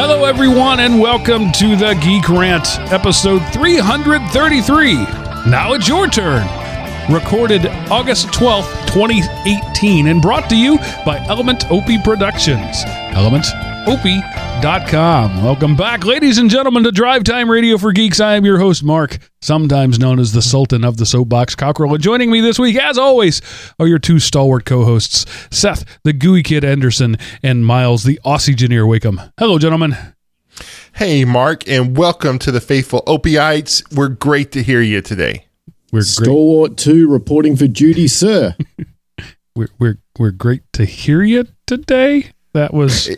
Hello, everyone, and welcome to the Geek Rant, episode 333. Now it's your turn. Recorded August 12th, 2018, and brought to you by Element Opie Productions. ElementOpie.com. Welcome back, ladies and gentlemen, to Drive Time Radio for Geeks. I am your host, Mark, sometimes known as the Sultan of the Soapbox Cockerel. And joining me this week, as always, are your two stalwart co hosts, Seth, the Gooey Kid Anderson, and Miles, the Aussie Engineer Wickham. Hello, gentlemen. Hey, Mark, and welcome to the Faithful Opiites. We're great to hear you today. We're great. Stalwart 2 reporting for duty, sir. We're, we're, we're great to hear you today. That was.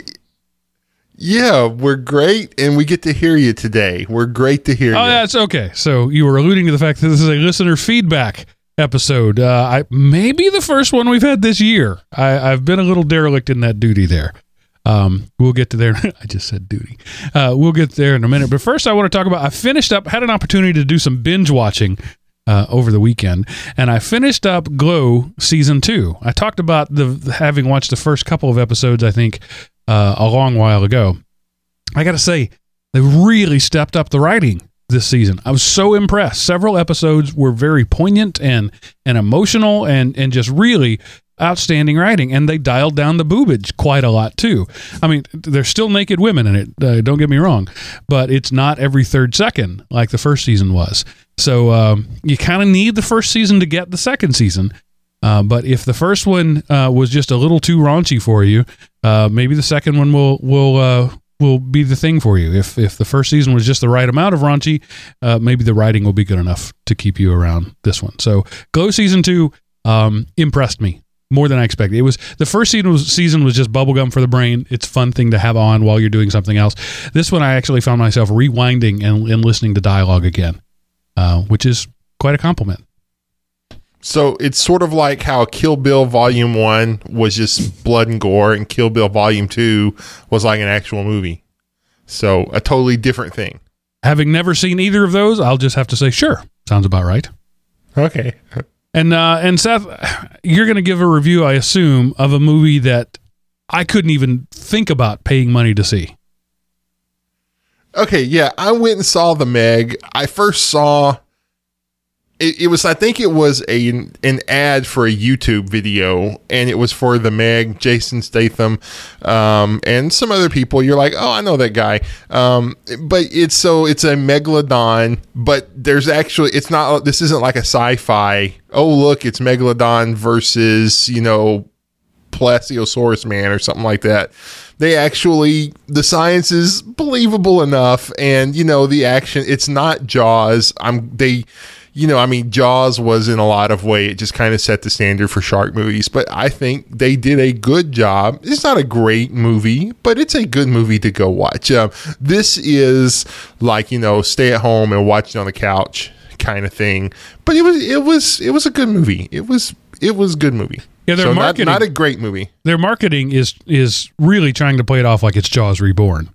Yeah, we're great, and we get to hear you today. We're great to hear you. Oh, you. that's okay. So you were alluding to the fact that this is a listener feedback episode. Uh, I maybe the first one we've had this year. I, I've been a little derelict in that duty there. Um, we'll get to there. I just said duty. Uh, we'll get there in a minute. But first, I want to talk about. I finished up. Had an opportunity to do some binge watching uh, over the weekend, and I finished up Glow season two. I talked about the having watched the first couple of episodes. I think uh, a long while ago. I got to say, they really stepped up the writing this season. I was so impressed. Several episodes were very poignant and and emotional and and just really outstanding writing and they dialed down the boobage quite a lot too. I mean, there's still naked women in it, uh, don't get me wrong, but it's not every third second like the first season was. So um, you kind of need the first season to get the second season. Uh, but if the first one uh, was just a little too raunchy for you, uh, maybe the second one will will uh, will be the thing for you. If if the first season was just the right amount of raunchy, uh, maybe the writing will be good enough to keep you around this one. So Glow season two um, impressed me more than I expected. It was the first season was season was just bubblegum for the brain. It's a fun thing to have on while you're doing something else. This one I actually found myself rewinding and, and listening to dialogue again, uh, which is quite a compliment. So it's sort of like how Kill Bill Volume 1 was just blood and gore, and Kill Bill Volume 2 was like an actual movie. So a totally different thing. Having never seen either of those, I'll just have to say sure. Sounds about right. Okay. And uh, and Seth, you're going to give a review, I assume, of a movie that I couldn't even think about paying money to see. Okay, yeah, I went and saw the Meg. I first saw it, it was I think it was a an ad for a YouTube video and it was for the Meg, Jason Statham, um, and some other people. You're like, oh, I know that guy. Um, but it's so it's a megalodon, but there's actually it's not this isn't like a sci-fi. Oh, look, it's megalodon versus you know Plesiosaurus man or something like that. They actually the science is believable enough, and you know the action. It's not Jaws. I'm they, you know, I mean Jaws was in a lot of way. It just kind of set the standard for shark movies, but I think they did a good job. It's not a great movie, but it's a good movie to go watch. Um, this is like you know stay at home and watch it on the couch kind of thing. But it was it was it was a good movie. It was it was a good movie. Yeah, their so not, not a great movie. Their marketing is is really trying to play it off like it's Jaws reborn.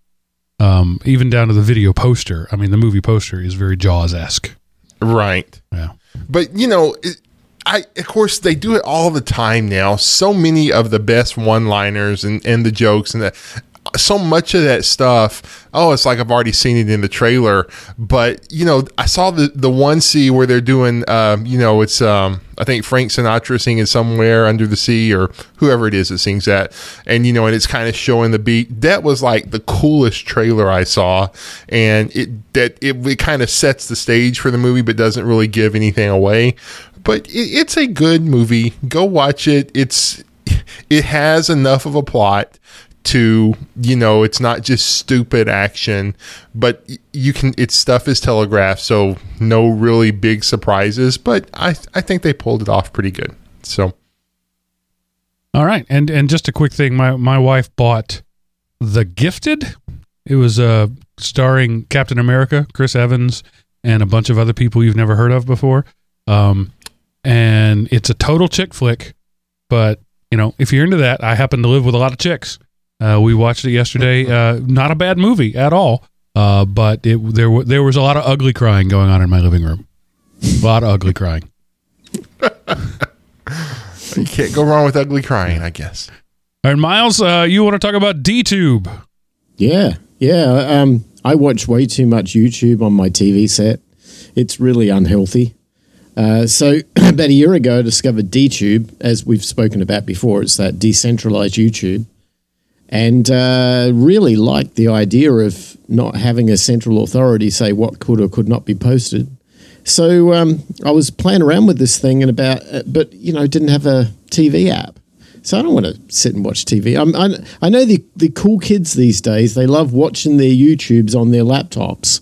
Um, even down to the video poster. I mean, the movie poster is very Jaws esque. Right. Yeah. But you know, it, I of course they do it all the time now. So many of the best one-liners and and the jokes and the so much of that stuff. Oh, it's like I've already seen it in the trailer. But you know, I saw the the one C where they're doing. Um, you know, it's um, I think Frank Sinatra singing somewhere under the sea or whoever it is that sings that, and you know, and it's kind of showing the beat. That was like the coolest trailer I saw, and it that it, it kind of sets the stage for the movie, but doesn't really give anything away. But it, it's a good movie. Go watch it. It's it has enough of a plot to you know it's not just stupid action but you can its stuff is telegraphed so no really big surprises but i i think they pulled it off pretty good so All right, and and just a quick thing, my my wife bought The Gifted. It was uh starring Captain America, Chris Evans, and a bunch of other people you've never heard of before. Um, and it's a total chick flick, but you know if you're into that, I happen to live with a lot of chicks. Uh, we watched it yesterday. Uh, not a bad movie at all. Uh, but it there wa- there was a lot of ugly crying going on in my living room. A lot of ugly crying. you can't go wrong with ugly crying i guess All right, Miles, uh, you want to talk about D Tube? Yeah, Yeah, um, I watch way too much YouTube on my TV set. It's really unhealthy. Uh, so about a year ago, I discovered DTube, as we've spoken about before. It's that decentralized YouTube, and uh, really liked the idea of not having a central authority say what could or could not be posted. So um, I was playing around with this thing, and about, uh, but you know, didn't have a TV app. So I don't want to sit and watch TV. I'm, I, I know the the cool kids these days. They love watching their YouTubes on their laptops,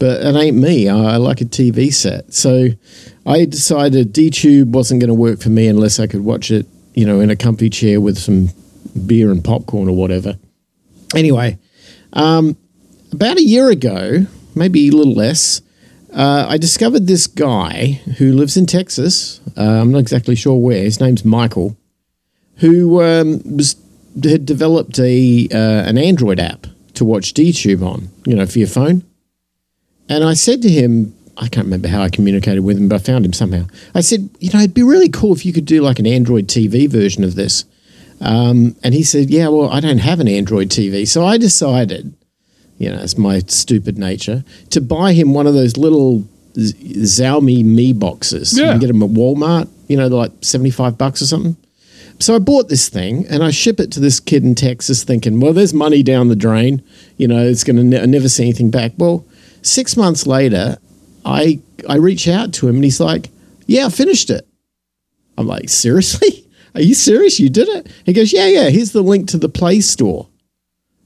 but it ain't me. I, I like a TV set. So I decided DTube wasn't going to work for me unless I could watch it, you know, in a comfy chair with some beer and popcorn or whatever. Anyway, um, about a year ago, maybe a little less, uh, I discovered this guy who lives in Texas. Uh, I'm not exactly sure where. His name's Michael, who um, was had developed a uh, an Android app to watch DTube on, you know, for your phone. And I said to him, I can't remember how I communicated with him, but I found him somehow. I said, you know, it'd be really cool if you could do like an Android TV version of this. Um, and he said, yeah, well, I don't have an Android TV. So I decided, you know, it's my stupid nature, to buy him one of those little Z- Xiaomi Mi boxes. You Yeah. can get them at Walmart, you know, they're like 75 bucks or something. So I bought this thing and I ship it to this kid in Texas thinking, well, there's money down the drain. You know, it's going to ne- never see anything back. Well, six months later, I I reach out to him and he's like, yeah, I finished it. I'm like, seriously? Are you serious? You did it? He goes, yeah, yeah. Here's the link to the Play Store.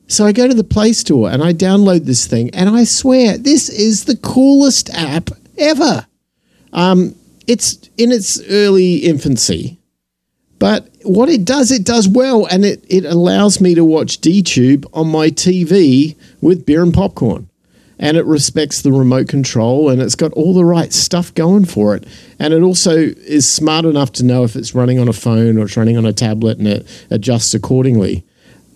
So I go to the Play Store and I download this thing, and I swear this is the coolest app ever. Um, it's in its early infancy, but what it does, it does well, and it it allows me to watch DTube on my TV with beer and popcorn. And it respects the remote control and it's got all the right stuff going for it. And it also is smart enough to know if it's running on a phone or it's running on a tablet and it adjusts accordingly.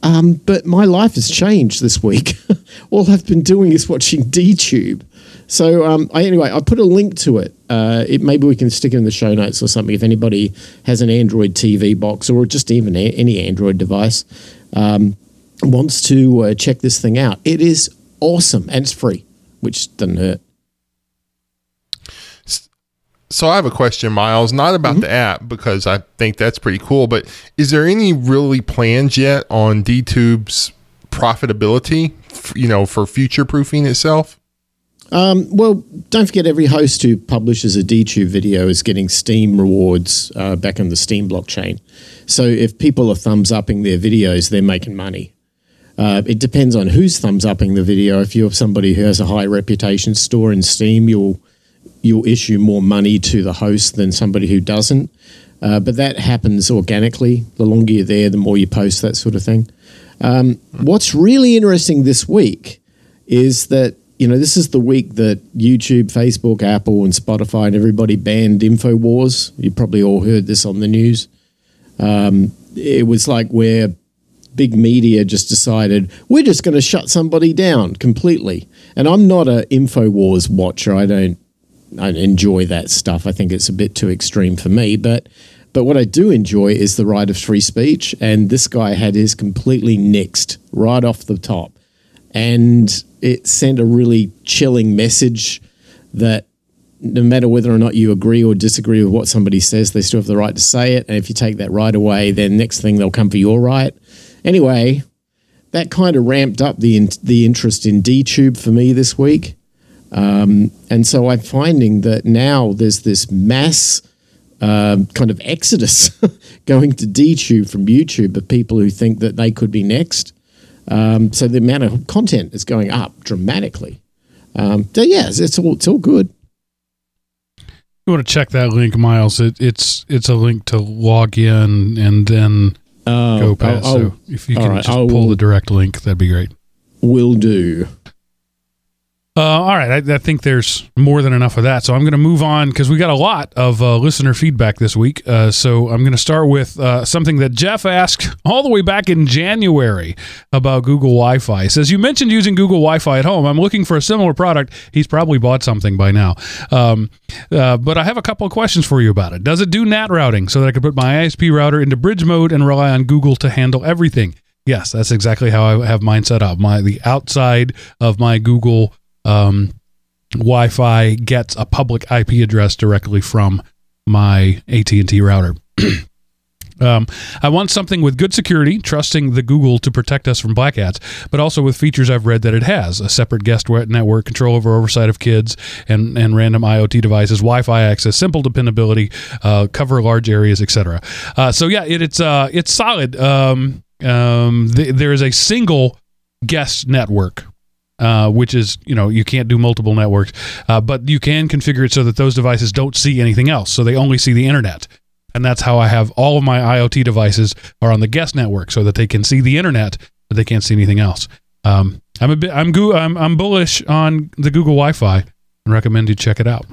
Um, but my life has changed this week. All I've been doing is watching DTube. So um, I, anyway, I put a link to it. Uh, it. Maybe we can stick it in the show notes or something if anybody has an Android TV box or just even a, any Android device um, wants to uh, check this thing out. It is awesome and it's free, which doesn't hurt. So I have a question, Miles, not about Mm-hmm. the app because I think that's pretty cool, but is there any really plans yet on DTube's profitability, you know, for future proofing itself? Um, well, don't forget every host who publishes a DTube video is getting Steem rewards uh, back on the Steem blockchain. So if people are thumbs upping their videos, they're making money. Uh, it depends on who's thumbs upping the video. If you're somebody who has a high reputation store in Steem, you'll you'll issue more money to the host than somebody who doesn't. Uh, but that happens organically. The longer you're there, the more you post, that sort of thing. Um, what's really interesting this week is that you know this is the week that YouTube, Facebook, Apple, and Spotify and everybody banned Infowars. You probably all heard this on the news. Um, it was like where big media just decided we're just going to shut somebody down completely. And I'm not a Infowars watcher. I don't I enjoy that stuff. I think it's a bit too extreme for me, but but what I do enjoy is the right of free speech, and this guy had his completely nixed right off the top, and it sent a really chilling message that no matter whether or not you agree or disagree with what somebody says, they still have the right to say it, and if you take that right away, then next thing they'll come for your right. Anyway, that kind of ramped up the in, the interest in DTube for me this week. Um, and so I'm finding that now there's this mass uh, kind of exodus going to DTube from YouTube of people who think that they could be next. Um, so the amount of content is going up dramatically. Um, so yeah, it's, it's all it's all good. You want to check that link, Miles? It, it's it's a link to log in and then Uh, go past. I'll- so if you can right, just I pull the direct link, that'd be great. will do. Uh, all right, I, I think there's more than enough of that. So I'm going to move on because we got a lot of uh, listener feedback this week. Uh, so I'm going to start with uh, something that Jeff asked all the way back in January about Google Wi-Fi. Says you mentioned using Google Wi-Fi at home. I'm looking for a similar product. He's probably bought something by now, um, uh, but I have a couple of questions for you about it. Does it do NAT routing so that I can put my ISP router into bridge mode and rely on Google to handle everything? Yes, that's exactly how I have mine set up. My the outside of my Google um, Wi-Fi gets a public IP address directly from my AT&T router. Um, I want something with good security, trusting the Google to protect us from black hats, but also with features I've read that it has a separate guest network, control over oversight of kids and, and random IoT devices, Wi Fi access, simple dependability, uh, cover large areas, etc. Uh, so, yeah, it, it's, uh, it's solid. Um, um, th- there is a single guest network uh, which is you know you can't do multiple networks, uh, but you can configure it so that those devices don't see anything else, so they only see the internet and that's how I have all of my IoT devices are on the guest network so that they can see the internet, but they can't see anything else. Um, I'm a bit, I'm, go- I'm, I'm bullish on the Google Wi-Fi and recommend you check it out.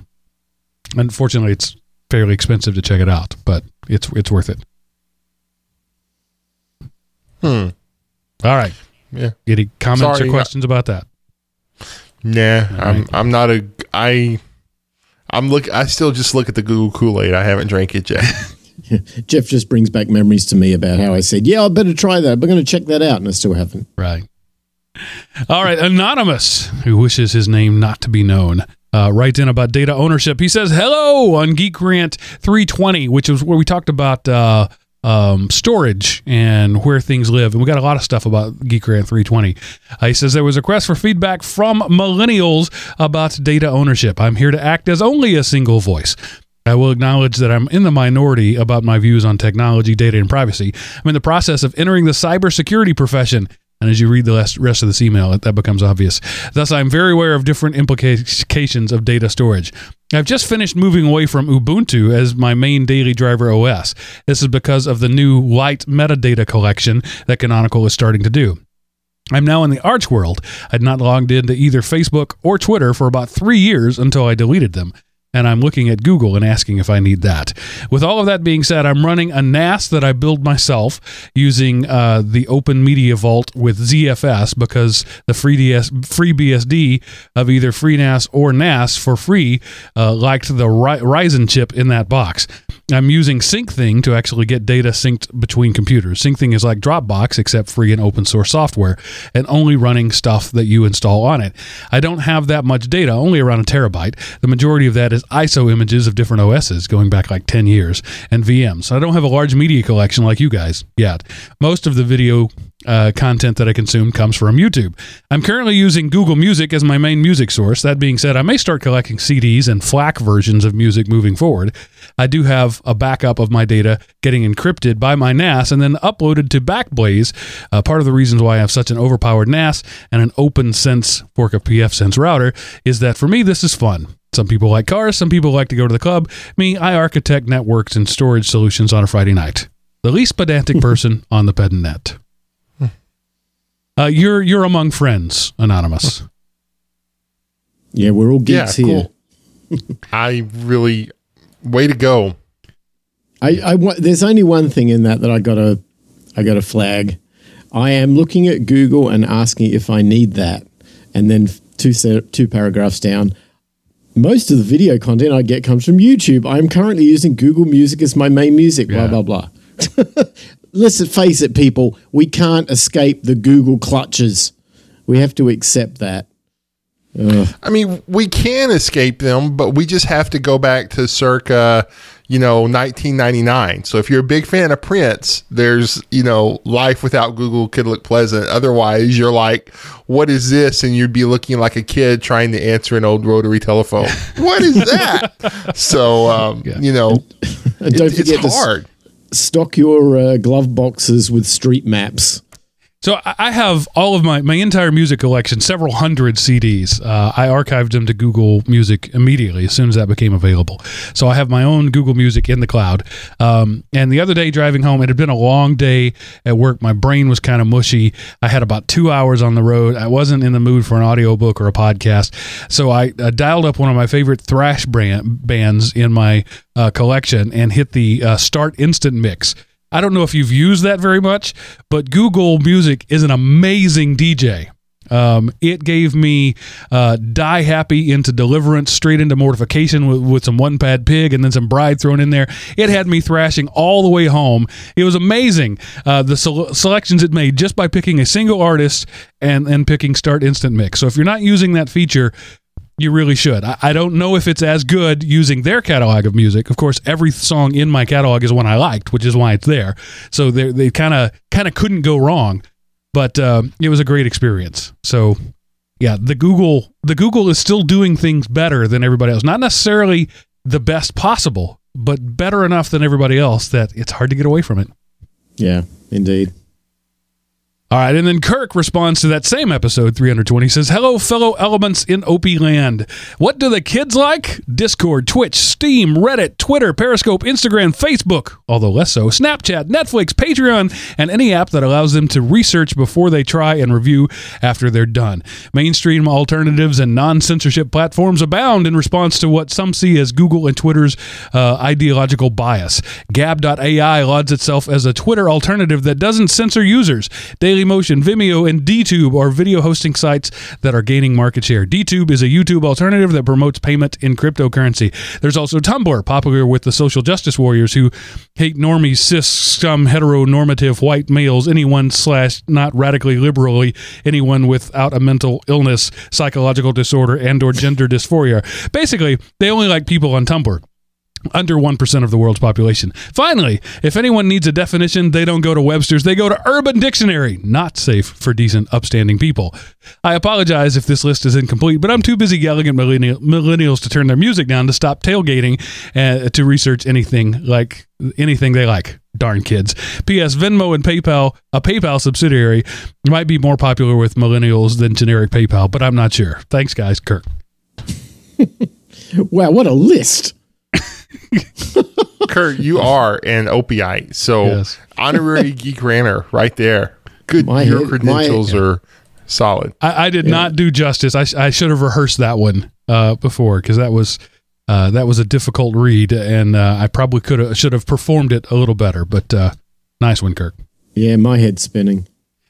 Unfortunately, it's fairly expensive to check it out, but it's it's worth it. Hmm. All right. Yeah. Any comments Sorry, or questions about that? Nah, I'm right. I'm not a I I'm look I still just look at the Google Kool-Aid. I haven't drank it yet. Jeff just brings back memories to me about how I said, "Yeah, I better try that. I'm going to check that out," and I still haven't. Right. All right. Anonymous, who wishes his name not to be known, uh, writes in about data ownership. He says, Hello on Geek Rant 320, which is where we talked about uh, um, storage and where things live. And we got a lot of stuff about Geek Rant 320. Uh, he says, There was a request for feedback from millennials about data ownership. I'm here to act as only a single voice. I will acknowledge that I'm in the minority about my views on technology, data, and privacy. I'm in the process of entering the cybersecurity profession. And as you read the rest rest of this email, that becomes obvious. Thus, I'm very aware of different implications of data storage. I've just finished moving away from Ubuntu as my main daily driver OS. This is because of the new light metadata collection that Canonical is starting to do. I'm now in the Arch world. I'd not logged into either Facebook or Twitter for about three years until I deleted them and I'm looking at Google and asking if I need that. With all of that being said, I'm running a NAS that I build myself using uh, the Open Media Vault with ZFS because the free, DS, free BSD of either FreeNAS or NAS for free uh, liked the Ry- Ryzen chip in that box. I'm using SyncThing to actually get data synced between computers. SyncThing is like Dropbox, except free and open source software, and only running stuff that you install on it. I don't have that much data, only around a terabyte. The majority of that is ISO images of different OSs going back like 10 years and VMs. I don't have a large media collection like you guys yet. Most of the video uh, content that I consume comes from YouTube. I'm currently using Google Music as my main music source. That being said, I may start collecting CDs and FLAC versions of music moving forward. I do have a backup of my data getting encrypted by my NAS and then uploaded to Backblaze. Uh, part of the reasons why I have such an overpowered NAS and an OPNsense fork of pfSense router is that for me, this is fun. Some people like cars, some people like to go to the club. Me, I architect networks and storage solutions on a Friday night. The least pedantic person on the pednet. Uh, you're you're among friends, anonymous. Yeah, we're all geeks Yeah, here. cool. I really way to go. I, I wa- there's only one thing in that that I got to I got to flag. I am looking at Google and asking if I need that, and then two two paragraphs down. Most of the video content I get comes from YouTube. I am currently using Google Music as my main music. Yeah. Blah blah blah. Let's face it, people. We can't escape the Google clutches. We have to accept that. I mean, we can escape them, but we just have to go back to circa, you know, 1999. So if you're a big fan of Prince, there's, you know, life without Google could look pleasant. Otherwise, you're like, what is this? And you'd be looking like a kid trying to answer an old rotary telephone. what is that? so, um, you know, And don't it- forget it's hard. stock your uh, glove boxes with street maps. So I have all of my my entire music collection, several hundred CDs. Uh, I archived them to Google Music immediately as soon as that became available. So I have my own Google Music in the cloud. Um, and the other day driving home, it had been a long day at work. My brain was kind of mushy. I had about two hours on the road. I wasn't in the mood for an audiobook or a podcast. So I, I dialed up one of my favorite thrash brand, bands in my uh, collection and hit the uh, start instant mix. I don't know if you've used that very much, but Google Music is an amazing DJ. Um, it gave me uh, Die Happy into Deliverance, straight into Mortification with, with some One Bad Pig and then some Bride thrown in there. It had me thrashing all the way home. It was amazing uh, the sele- selections it made just by picking a single artist and, and picking Start Instant Mix. So if you're not using that feature, you really should. I, I don't know if it's as good using their catalog of music. Of course, every song in my catalog is one I liked, which is why it's there. So they kind of kind of couldn't go wrong. But uh, it was a great experience. So yeah, the Google the Google is still doing things better than everybody else. Not necessarily the best possible, but better enough than everybody else that it's hard to get away from it. Yeah, indeed. All right, and then Kirk responds to that same episode 320 says, "Hello fellow elements in Opie land. What do the kids like? Discord, Twitch, Steam, Reddit, Twitter, Periscope, Instagram, Facebook, although less so, Snapchat, Netflix, Patreon, and any app that allows them to research before they try and review after they're done. Mainstream alternatives and non-censorship platforms abound in response to what some see as Google and Twitter's uh, ideological bias. Gab.ai lauds itself as a Twitter alternative that doesn't censor users. Daily Motion, Vimeo, and DTube are video hosting sites that are gaining market share. DTube is a YouTube alternative that promotes payment in cryptocurrency. There's also Tumblr, popular with the social justice warriors who hate normies, cis, scum, heteronormative white males, anyone slash not radically liberally, anyone without a mental illness, psychological disorder, and or gender dysphoria. Basically, they only like people on Tumblr under 1% of the world's population. Finally, if anyone needs a definition, they don't go to Webster's, they go to Urban Dictionary. Not safe for decent, upstanding people. I apologize if this list is incomplete, but I'm too busy yelling at millennial, millennials to turn their music down to stop tailgating uh, to research anything like anything they like. Darn kids. P.S. Venmo and PayPal, a PayPal subsidiary, might be more popular with millennials than generic PayPal, but I'm not sure. Thanks, guys. Kirk. Wow, what a list. Kurt, you are an opiate. So Yes. honorary geek ranter right there. Good. My your credentials my- are solid. I, I did not do justice. I, I should have rehearsed that one uh, before because that was uh, that was a difficult read, and uh, I probably could have should have performed it a little better. But uh, nice one, Kirk. Yeah, my head's spinning.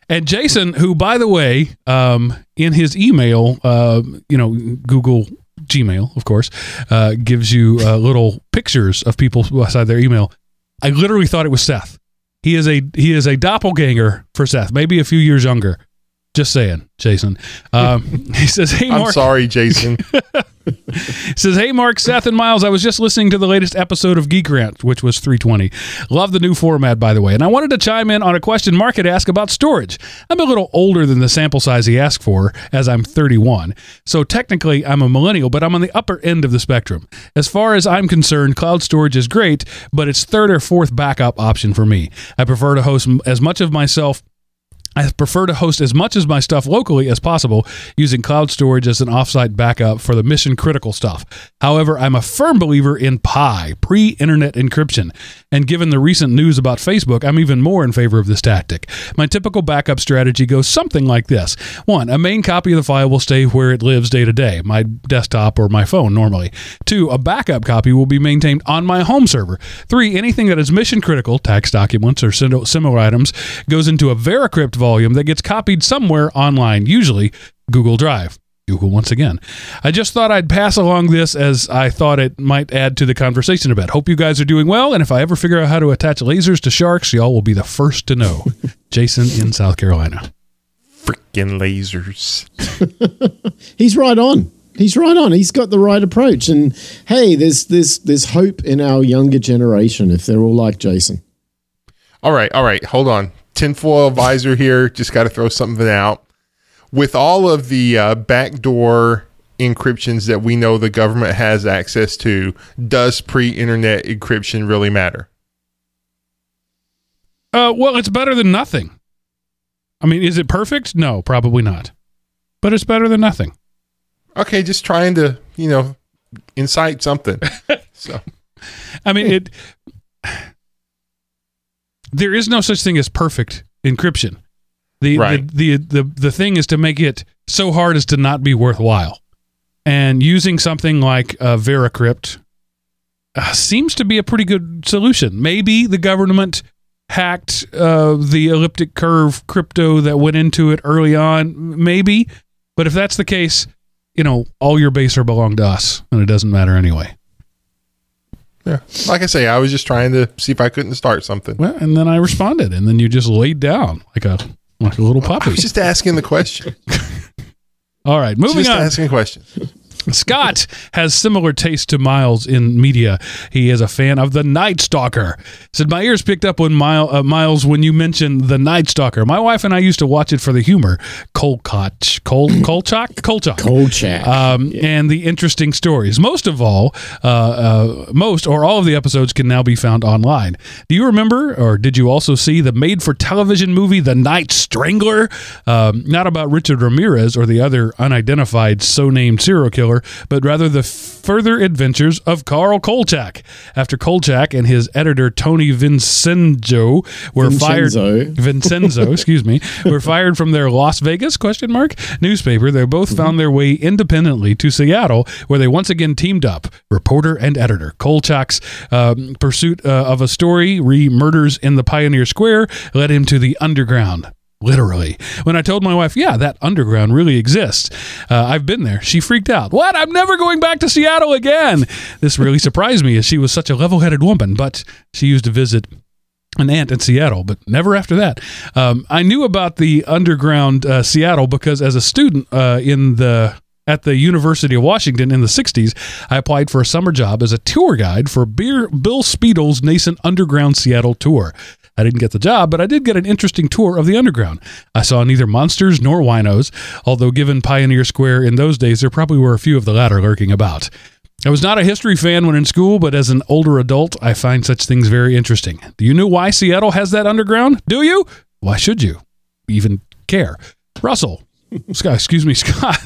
And Jason, who by the way, um, in his email, uh, you know, Google Gmail, of course, uh, gives you uh, little pictures of people beside their email. I literally thought it was Seth. He is a he is a doppelganger for Seth, maybe a few years younger. Just saying, Jason. Um, he says, "Hey, I'm sorry, Jason. says, Hey, Mark, Seth, and Miles. I was just listening to the latest episode of Geek Rant, which was 320. Love the new format, by the way. And I wanted to chime in on a question Mark had asked about storage. I'm a little older than the sample size he asked for, as I'm 31. So technically, I'm a millennial, but I'm on the upper end of the spectrum. As far as I'm concerned, cloud storage is great, but it's third or fourth backup option for me. I prefer to host as much of myself I prefer to host as much as my stuff locally as possible using cloud storage as an offsite backup for the mission critical stuff. However, I'm a firm believer in PIE, pre internet encryption. And given the recent news about Facebook, I'm even more in favor of this tactic. My typical backup strategy goes something like this one, a main copy of the file will stay where it lives day to day, my desktop or my phone normally. Two, a backup copy will be maintained on my home server. Three, anything that is mission critical, tax documents or similar items, goes into a Veracrypt volume that gets copied somewhere online, usually Google Drive. Google once again. I just thought I'd pass along this as I thought it might add to the conversation a bit. Hope you guys are doing well, and if I ever figure out how to attach lasers to sharks, y'all will be the first to know. Jason in South Carolina. Freaking lasers. He's right on. He's right on. He's got the right approach. And hey, there's there's there's hope in our younger generation if they're all like Jason. All right, all right. Hold on. Tinfoil visor here. Just got to throw something out. With all of the uh, backdoor encryptions that we know the government has access to, does pre-internet encryption really matter? Uh, well, it's better than nothing. I mean, is it perfect? No, probably not. But it's better than nothing. Okay, just trying to, you know, incite something. so, I mean, it. There is no such thing as perfect encryption. The, Right. the, the the the thing is to make it so hard as to not be worthwhile. And using something like uh, Veracrypt uh, seems to be a pretty good solution. Maybe the government hacked uh, the elliptic curve crypto that went into it early on? Maybe. But if that's the case, you know, all your base are belong to us, and it doesn't matter anyway. Yeah. Like I say, I was just trying to see if I couldn't start something. Well, and then I responded, and then you just laid down like a like a little puppy. I was just asking the question. All right, moving just on. Just asking a question. Scott has similar taste to Miles in media. He is a fan of the Night Stalker. Said my ears picked up when Miles, uh, Miles when you mentioned the Night Stalker. My wife and I used to watch it for the humor. Kolchak, Kol Kolchak, Kolchak. Kolchak. Um, and the interesting stories. Most of all, uh, uh, most or all of the episodes can now be found online. Do you remember, or did you also see the made-for-television movie *The Night Strangler*? Um, not about Richard Ramirez or the other unidentified so-named serial killer, but rather the further adventures of Carl Kolchak. After Kolchak and his editor Tony Vincenzo were Vincenzo. fired, Vincenzo, excuse me, were fired from their Las Vegas question mark newspaper. They both found their way independently to Seattle, where they once again teamed up, reporter and editor. Kolchak's um, pursuit uh, of a story, re murders in the Pioneer Square, led him to the underground. Literally. When I told my wife, yeah, that underground really exists, uh, I've been there, she freaked out. What? I'm never going back to Seattle again. This really surprised me as she was such a level headed woman, but she used to visit an aunt in Seattle, but never after that. Um, I knew about the underground uh, Seattle because as a student uh, in the at the University of Washington in the 60s, I applied for a summer job as a tour guide for Beer, Bill Speidel's nascent underground Seattle tour. I didn't get the job, but I did get an interesting tour of the underground. I saw neither monsters nor winos, although given Pioneer Square in those days, there probably were a few of the latter lurking about. I was not a history fan when in school, but as an older adult, I find such things very interesting. Do you know why Seattle has that underground? Do you? Why should you even care? Russell. Scott, excuse me, Scott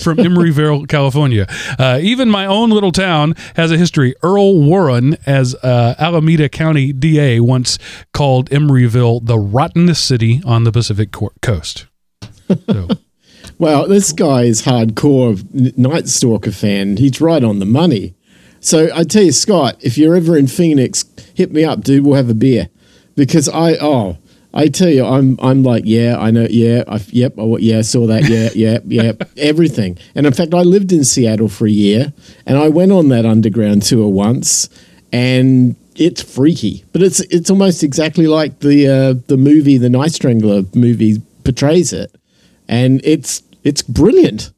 from Emeryville, California. Uh, even my own little town has a history. Earl Warren, as uh, Alameda County DA, once called Emeryville the rottenest city on the Pacific co- coast. So, Well, this guy is hardcore Night Stalker fan. He's right on the money. So I tell you, Scott, if you're ever in Phoenix, hit me up, dude. We'll have a beer because I oh I tell you, I'm I'm like yeah, I know, yeah, I, yep, oh, yeah, saw that, yeah, yeah, yeah, everything. And in fact, I lived in Seattle for a year, and I went on that underground tour once, and it's freaky, but it's it's almost exactly like the uh, the movie, the Night Strangler movie portrays it, and it's it's brilliant.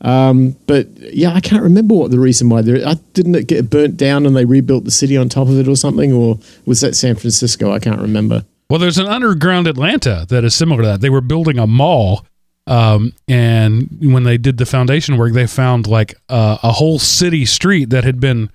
Um, but yeah, I can't remember what the reason why there. I didn't it get burnt down and they rebuilt the city on top of it or something, or was that San Francisco? I can't remember. Well, there's an underground Atlanta that is similar to that. They were building a mall, um, and when they did the foundation work, they found like uh, a whole city street that had been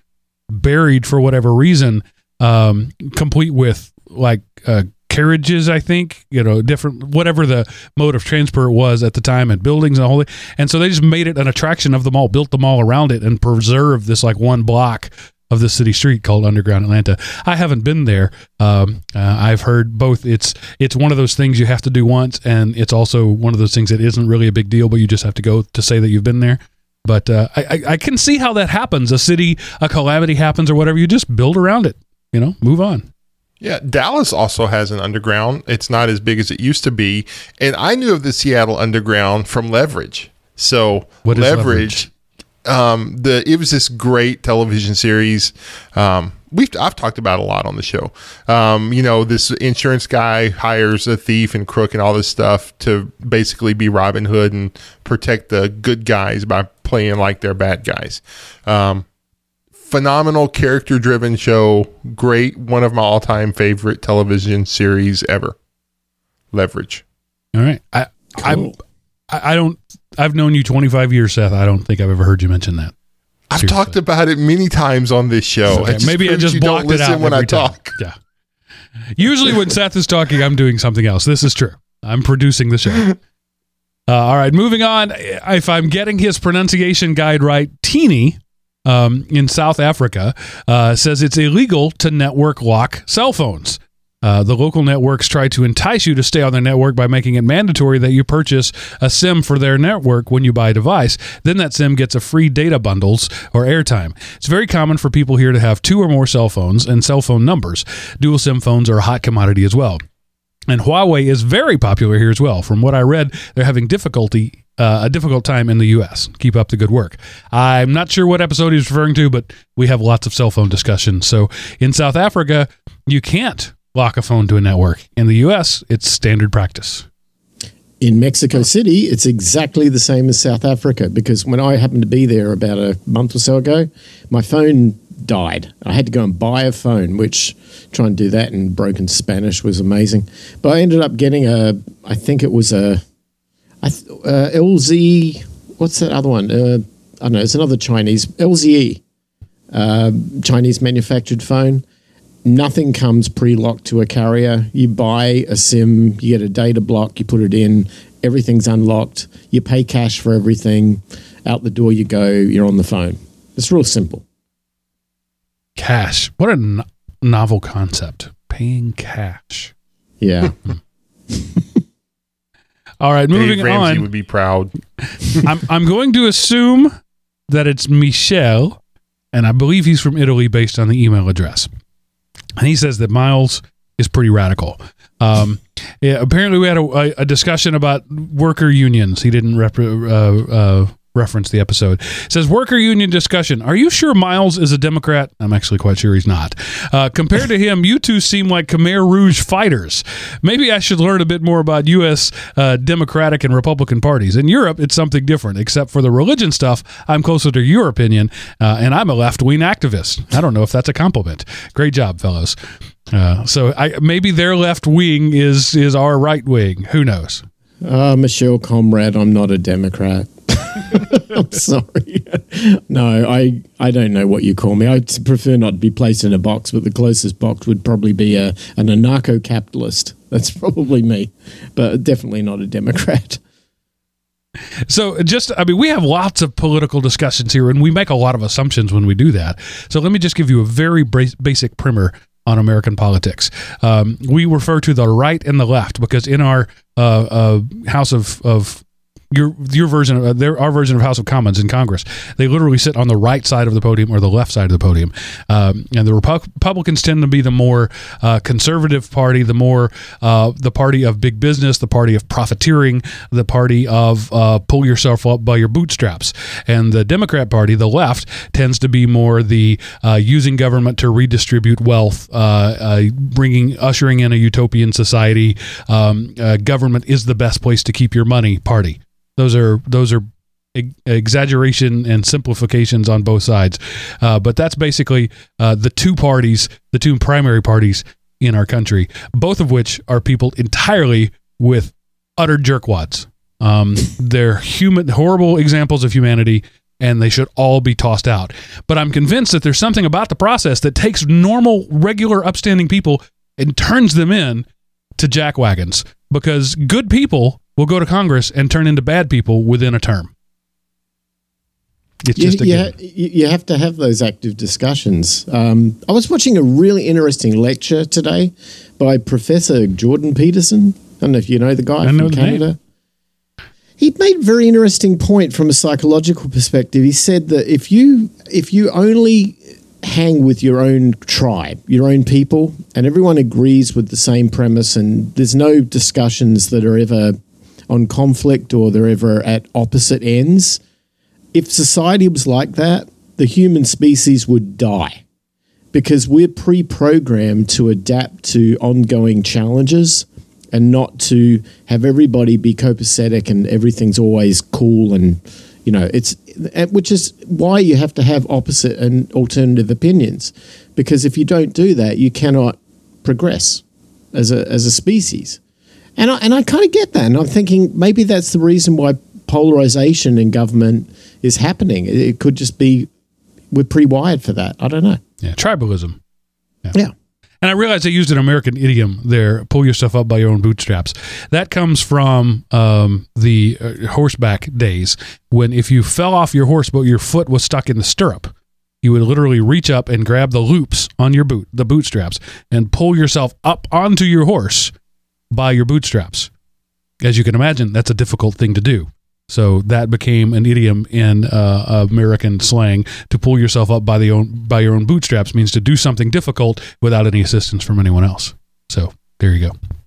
buried for whatever reason, um, complete with like uh, carriages. I think you know different whatever the mode of transport was at the time, and buildings and all. And so they just made it an attraction of the mall, built the mall around it, and preserved this like one block of the city street called Underground Atlanta. I haven't been there. Um, uh, I've heard both. It's it's one of those things you have to do once, and it's also one of those things that isn't really a big deal, but you just have to go to say that you've been there. But uh, I, I can see how that happens. A city, a calamity happens, or whatever. You just build around it. You know, move on. Yeah, Dallas also has an underground. It's not as big as it used to be. And I knew of the Seattle underground from Leverage. So What is Leverage, um, the it was this great television series. Um, we've I've talked about it a lot on the show. Um, you know, this insurance guy hires a thief and crook and all this stuff to basically be Robin Hood and protect the good guys by playing like they're bad guys. Um, phenomenal character driven show. Great. One of my all time favorite television series ever. Leverage. All right. I Cool. I I don't. I've known you 25 years, Seth. I don't think I've ever heard you mention that. I've Seriously. talked about it many times on this show. Okay, just maybe I just blocked it listen out when I time. talk. Yeah. Usually when Seth is talking, I'm doing something else. This is true. I'm producing the show. Uh, all right, moving on. If I'm getting his pronunciation guide right, Teeny um, in South Africa uh, says it's illegal to network lock cell phones. Uh, the local networks try to entice you to stay on their network by making it mandatory that you purchase a SIM for their network when you buy a device. Then that SIM gets a free data bundles or airtime. It's very common for people here to have two or more cell phones and cell phone numbers. Dual SIM phones are a hot commodity as well. And Huawei is very popular here as well. From what I read, they're having difficulty uh, a difficult time in the U.S. Keep up the good work. I'm not sure what episode he's referring to, but we have lots of cell phone discussions. So in South Africa, you can't lock a phone to a network. In the U.S., it's standard practice. In Mexico City, it's exactly the same as South Africa because when I happened to be there about a month or so ago, my phone died. I had to go and buy a phone, which trying to do that in broken Spanish was amazing. But I ended up getting a, I think it was a, th- uh, LZ. What's that other one? Uh, I don't know. It's another Chinese LZE, uh, Chinese manufactured phone. Nothing comes pre-locked to a carrier. You buy a SIM, you get a data block, you put it in, everything's unlocked. You pay cash for everything. Out the door you go. You're on the phone. It's real simple. Cash. What a no- novel concept. Paying cash. Yeah. All right, moving Dave Ramsey on. would be proud. I'm, I'm going to assume that it's Michel, and I believe he's from Italy based on the email address. And he says that Miles is pretty radical. Um, yeah, apparently, we had a, a discussion about worker unions. He didn't rep, uh, uh, reference the episode. It says worker union discussion. Are you sure Miles is a Democrat? I'm actually quite sure he's not. Uh, compared to him, you two seem like Khmer Rouge fighters. Maybe I should learn a bit more about U.S. Uh, Democratic and Republican parties. In Europe, it's something different. Except for the religion stuff, I'm closer to your opinion, uh, and I'm a left wing activist. I don't know if that's a compliment. Great job, fellows. Uh, so I, maybe their left wing is is our right wing. Who knows? Uh, Michelle Comrade, I'm not a Democrat. I'm sorry. no, I, I don't know what you call me. I prefer not to be placed in a box, but the closest box would probably be a, an anarcho capitalist. That's probably me, but definitely not a Democrat. So, just, I mean, we have lots of political discussions here, and we make a lot of assumptions when we do that. So, let me just give you a very basic primer on American politics. Um, we refer to the right and the left because in our uh, uh, House of, of your your version of uh, their our version of House of Commons in Congress. They literally sit on the right side of the podium or the left side of the podium, um, and the Repu- Republicans tend to be the more uh, conservative party, the more uh, the party of big business, the party of profiteering, the party of uh, pull yourself up by your bootstraps, and the Democrat Party, the left, tends to be more the uh, using government to redistribute wealth, bringing ushering in a utopian society. Um, government is the best place to keep your money. Party. Those are those are exaggeration and simplifications on both sides, uh, but that's basically uh, the two parties, the two primary parties in our country, both of which are people entirely with utter jerkwads. Um, they're human, horrible examples of humanity, and they should all be tossed out. But I'm convinced that there's something about the process that takes normal, regular, upstanding people and turns them in to jackwagons because good people will go to Congress and turn into bad people within a term. It's You, just you, you have to have those active discussions. Um, I was watching a really interesting lecture today by Professor Jordan Peterson. I don't know if you know the guy I from know the name. Canada. He made a very interesting point from a psychological perspective. He said that if you if you only hang with your own tribe, your own people, and everyone agrees with the same premise, and there's no discussions that are ever on conflict or they're ever at opposite ends. If society was like that, the human species would die because we're pre programmed to adapt to ongoing challenges and not to have everybody be copacetic and everything's always cool and you know it's eh, which is why you have to have opposite and alternative opinions because if you don't do that you cannot progress as a as a species and I, and I kind of get that and I'm thinking maybe that's the reason why polarization in government is happening. It, it could just be we're pre-wired for that. I don't know. Yeah, tribalism. yeah. And I realize I used an American idiom there, pull yourself up by your own bootstraps. That comes from um, the uh, horseback days when if you fell off your horse but your foot was stuck in the stirrup, you would literally reach up and grab the loops on your boot, the bootstraps, and pull yourself up onto your horse by your bootstraps. As you can imagine, that's a difficult thing to do. So that became an idiom in uh, American slang. To pull yourself up by the own by your own bootstraps means to do something difficult without any assistance from anyone else. So there you go.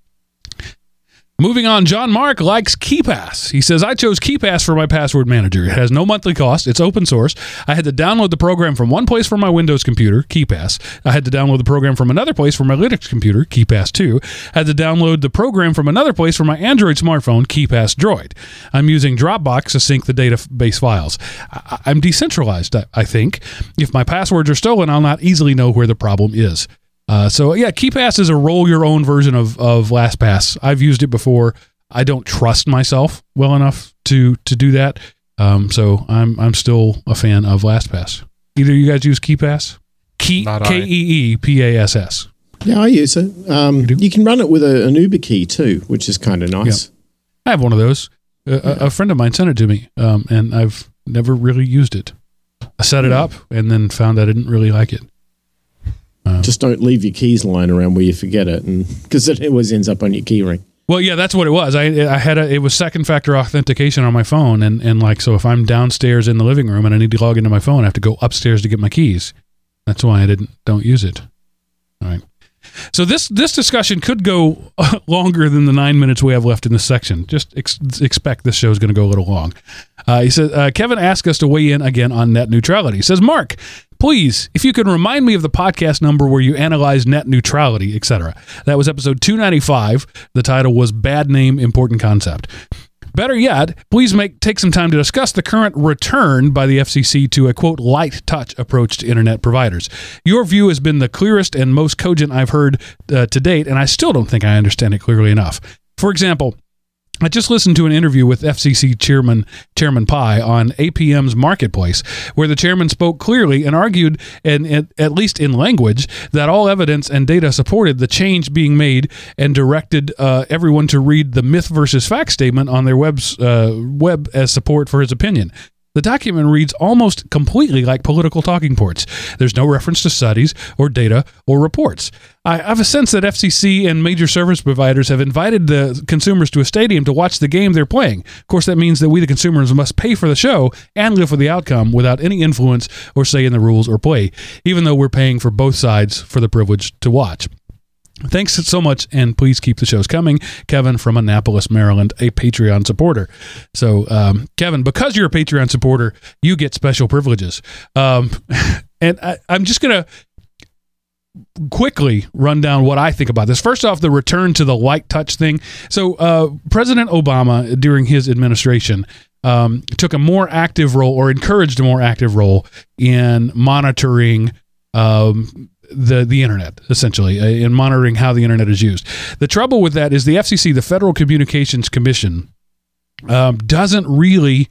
Moving on, John Mark likes KeePass. He says, I chose KeePass for my password manager. It has no monthly cost. It's open source. I had to download the program from one place for my Windows computer, KeePass. I had to download the program from another place for my Linux computer, KeePass 2. I had to download the program from another place for my Android smartphone, KeePass Droid. I'm using Dropbox to sync the database files. I- I'm decentralized, I-, I think. If my passwords are stolen, I'll not easily know where the problem is. Uh, so yeah, KeePass is a roll your own version of of LastPass. I've used it before. I don't trust myself well enough to to do that. Um, so I'm I'm still a fan of LastPass. Either you guys use KeePass? Key Not I. K E E P A S S. Yeah, I use it. Um, you can run it with a, an YubiKey too, which is kind of nice. I have one of those. A, a- a friend of mine sent it to me, um, and I've never really used it. I set it up and then found I didn't really like it. Uh-huh. Just don't leave your keys lying around where you forget it, and because it always ends up on your key ring. Well, yeah, that's what it was. I I had a it was second factor authentication on my phone, and and like so, if I'm downstairs in the living room and I need to log into my phone, I have to go upstairs to get my keys. That's why I didn't don't use it. So this this discussion could go longer than the nine minutes we have left in this section. Just ex- expect this show is going to go a little long. Uh, he says uh, Kevin asked us to weigh in again on net neutrality. He says Mark, please, if you could remind me of the podcast number where you analyze net neutrality, etc. That was episode two ninety five. The title was "Bad Name, Important Concept." Better yet, please make take some time to discuss the current return by the FCC to a quote light touch approach to internet providers. Your view has been the clearest and most cogent I've heard uh, to date, and I still don't think I understand it clearly enough. For example, I just listened to an interview with FCC Chairman Chairman Pai on APM's Marketplace, where the chairman spoke clearly and argued, and at, least in language, that all evidence and data supported the change being made and directed uh, everyone to read the myth versus fact statement on their webs, uh, web as support for his opinion. The document reads almost completely like political talking points. There's no reference to studies or data or reports. I have a sense that FCC and major service providers have invited the consumers to a stadium to watch the game they're playing. Of course, that means that we, the consumers, must pay for the show and live with the outcome without any influence or say in the rules or play, even though we're paying for both sides for the privilege to watch. Thanks so much, and please keep the shows coming. Kevin from Annapolis, Maryland, a Patreon supporter. So, um, Kevin, because you're a Patreon supporter, you get special privileges. Um, and I, I'm just going to quickly run down what I think about this. First off, the return to the light touch thing. So, uh, President Obama, during his administration, um, took a more active role or encouraged a more active role in monitoring um, the the internet essentially uh, in monitoring how the internet is used. The trouble with that is the FCC, the Federal Communications Commission, um, doesn't really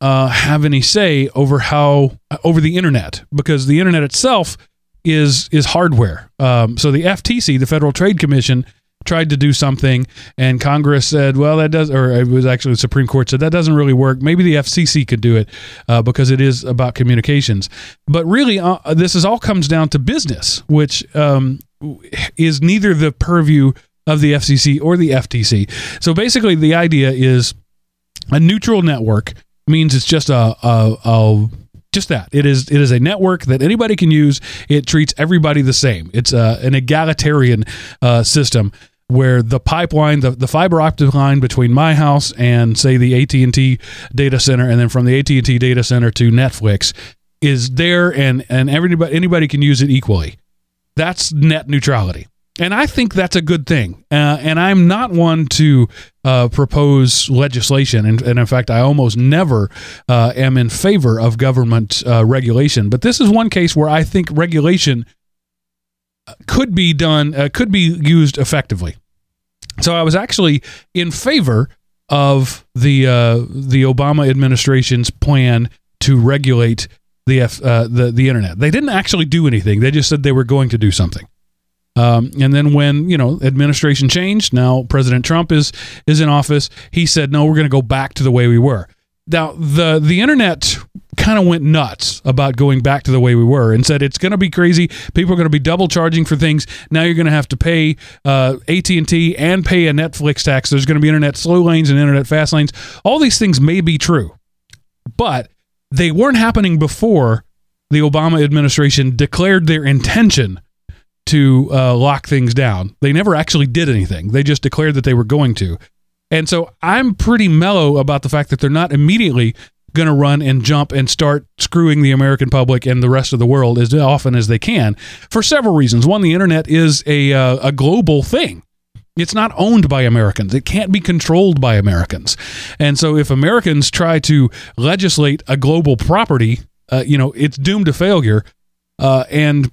uh, have any say over how over the internet because the internet itself is is hardware. Um, so the FTC, the Federal Trade Commission, tried to do something, and Congress said, "Well, that does," or it was actually the Supreme Court said that doesn't really work. Maybe the FCC could do it uh, because it is about communications. But really, uh, this is all comes down to business, which um, is neither the purview of the FCC or the FTC. So basically, the idea is a neutral network means it's just a, a, a just that it is it is a network that anybody can use it treats everybody the same it's uh, an egalitarian uh, system where the pipeline the, the fiber optic line between my house and say the AT&T data center and then from the AT&T data center to Netflix is there and and everybody anybody can use it equally that's net neutrality and I think that's a good thing. Uh, and I'm not one to uh, propose legislation. And, and in fact, I almost never uh, am in favor of government uh, regulation. But this is one case where I think regulation could be done, uh, could be used effectively. So I was actually in favor of the uh, the Obama administration's plan to regulate the F, uh, the the internet. They didn't actually do anything. They just said they were going to do something. Um, and then when you know administration changed, now President Trump is is in office. He said, "No, we're going to go back to the way we were." Now the the internet kind of went nuts about going back to the way we were and said it's going to be crazy. People are going to be double charging for things. Now you're going to have to pay uh, AT and T and pay a Netflix tax. There's going to be internet slow lanes and internet fast lanes. All these things may be true, but they weren't happening before the Obama administration declared their intention to uh, lock things down. They never actually did anything. They just declared that they were going to. And so I'm pretty mellow about the fact that they're not immediately going to run and jump and start screwing the American public and the rest of the world as often as they can for several reasons. One, the internet is a, uh, a global thing. It's not owned by Americans. It can't be controlled by Americans. And so if Americans try to legislate a global property, uh, you know, it's doomed to failure. Uh, and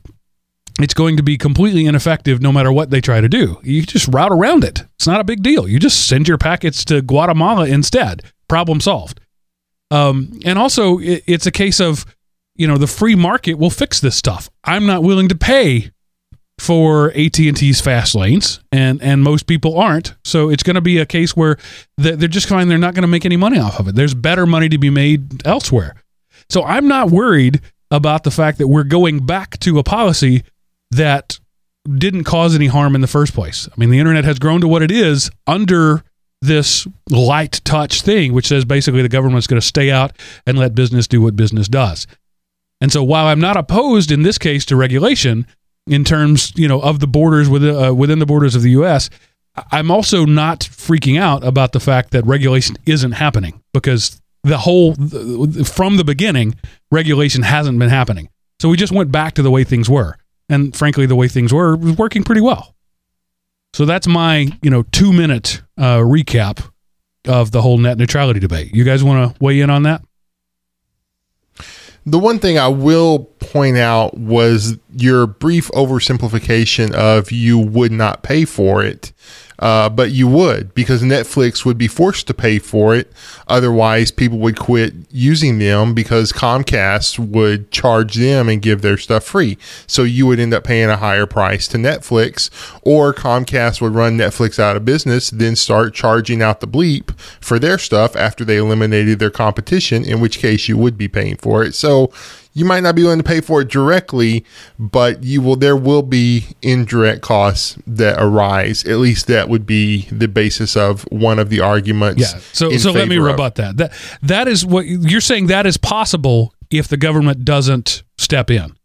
it's going to be completely ineffective no matter what they try to do. You just route around it. It's not a big deal. You just send your packets to Guatemala instead. Problem solved. Um, and also, it, it's a case of, you know, the free market will fix this stuff. I'm not willing to pay for AT&T's fast lanes and and most people aren't so it's going to be a case where they're just fine they're not going to make any money off of it there's better money to be made elsewhere so I'm not worried about the fact that we're going back to a policy that didn't cause any harm in the first place. I mean, the internet has grown to what it is under this light touch thing, which says basically the government's going to stay out and let business do what business does. And so while I'm not opposed in this case to regulation in terms, you know, of the borders within, uh, within the borders of the US, I'm also not freaking out about the fact that regulation isn't happening because the whole from the beginning regulation hasn't been happening. So we just went back to the way things were and frankly, the way things were was working pretty well. So that's my you know two minute uh, recap of the whole net neutrality debate. You guys want to weigh in on that? The one thing I will point out was your brief oversimplification of you would not pay for it uh, but you would because Netflix would be forced to pay for it. Otherwise, people would quit using them because Comcast would charge them and give their stuff free. So you would end up paying a higher price to Netflix, or Comcast would run Netflix out of business, then start charging out the bleep for their stuff after they eliminated their competition, in which case you would be paying for it. So you might not be willing to pay for it directly, but you will. There will be indirect costs that arise. At least that would be the basis of one of the arguments. Yeah. So so let me of. rebut that. That that is what you're saying. That is possible if the government doesn't step in.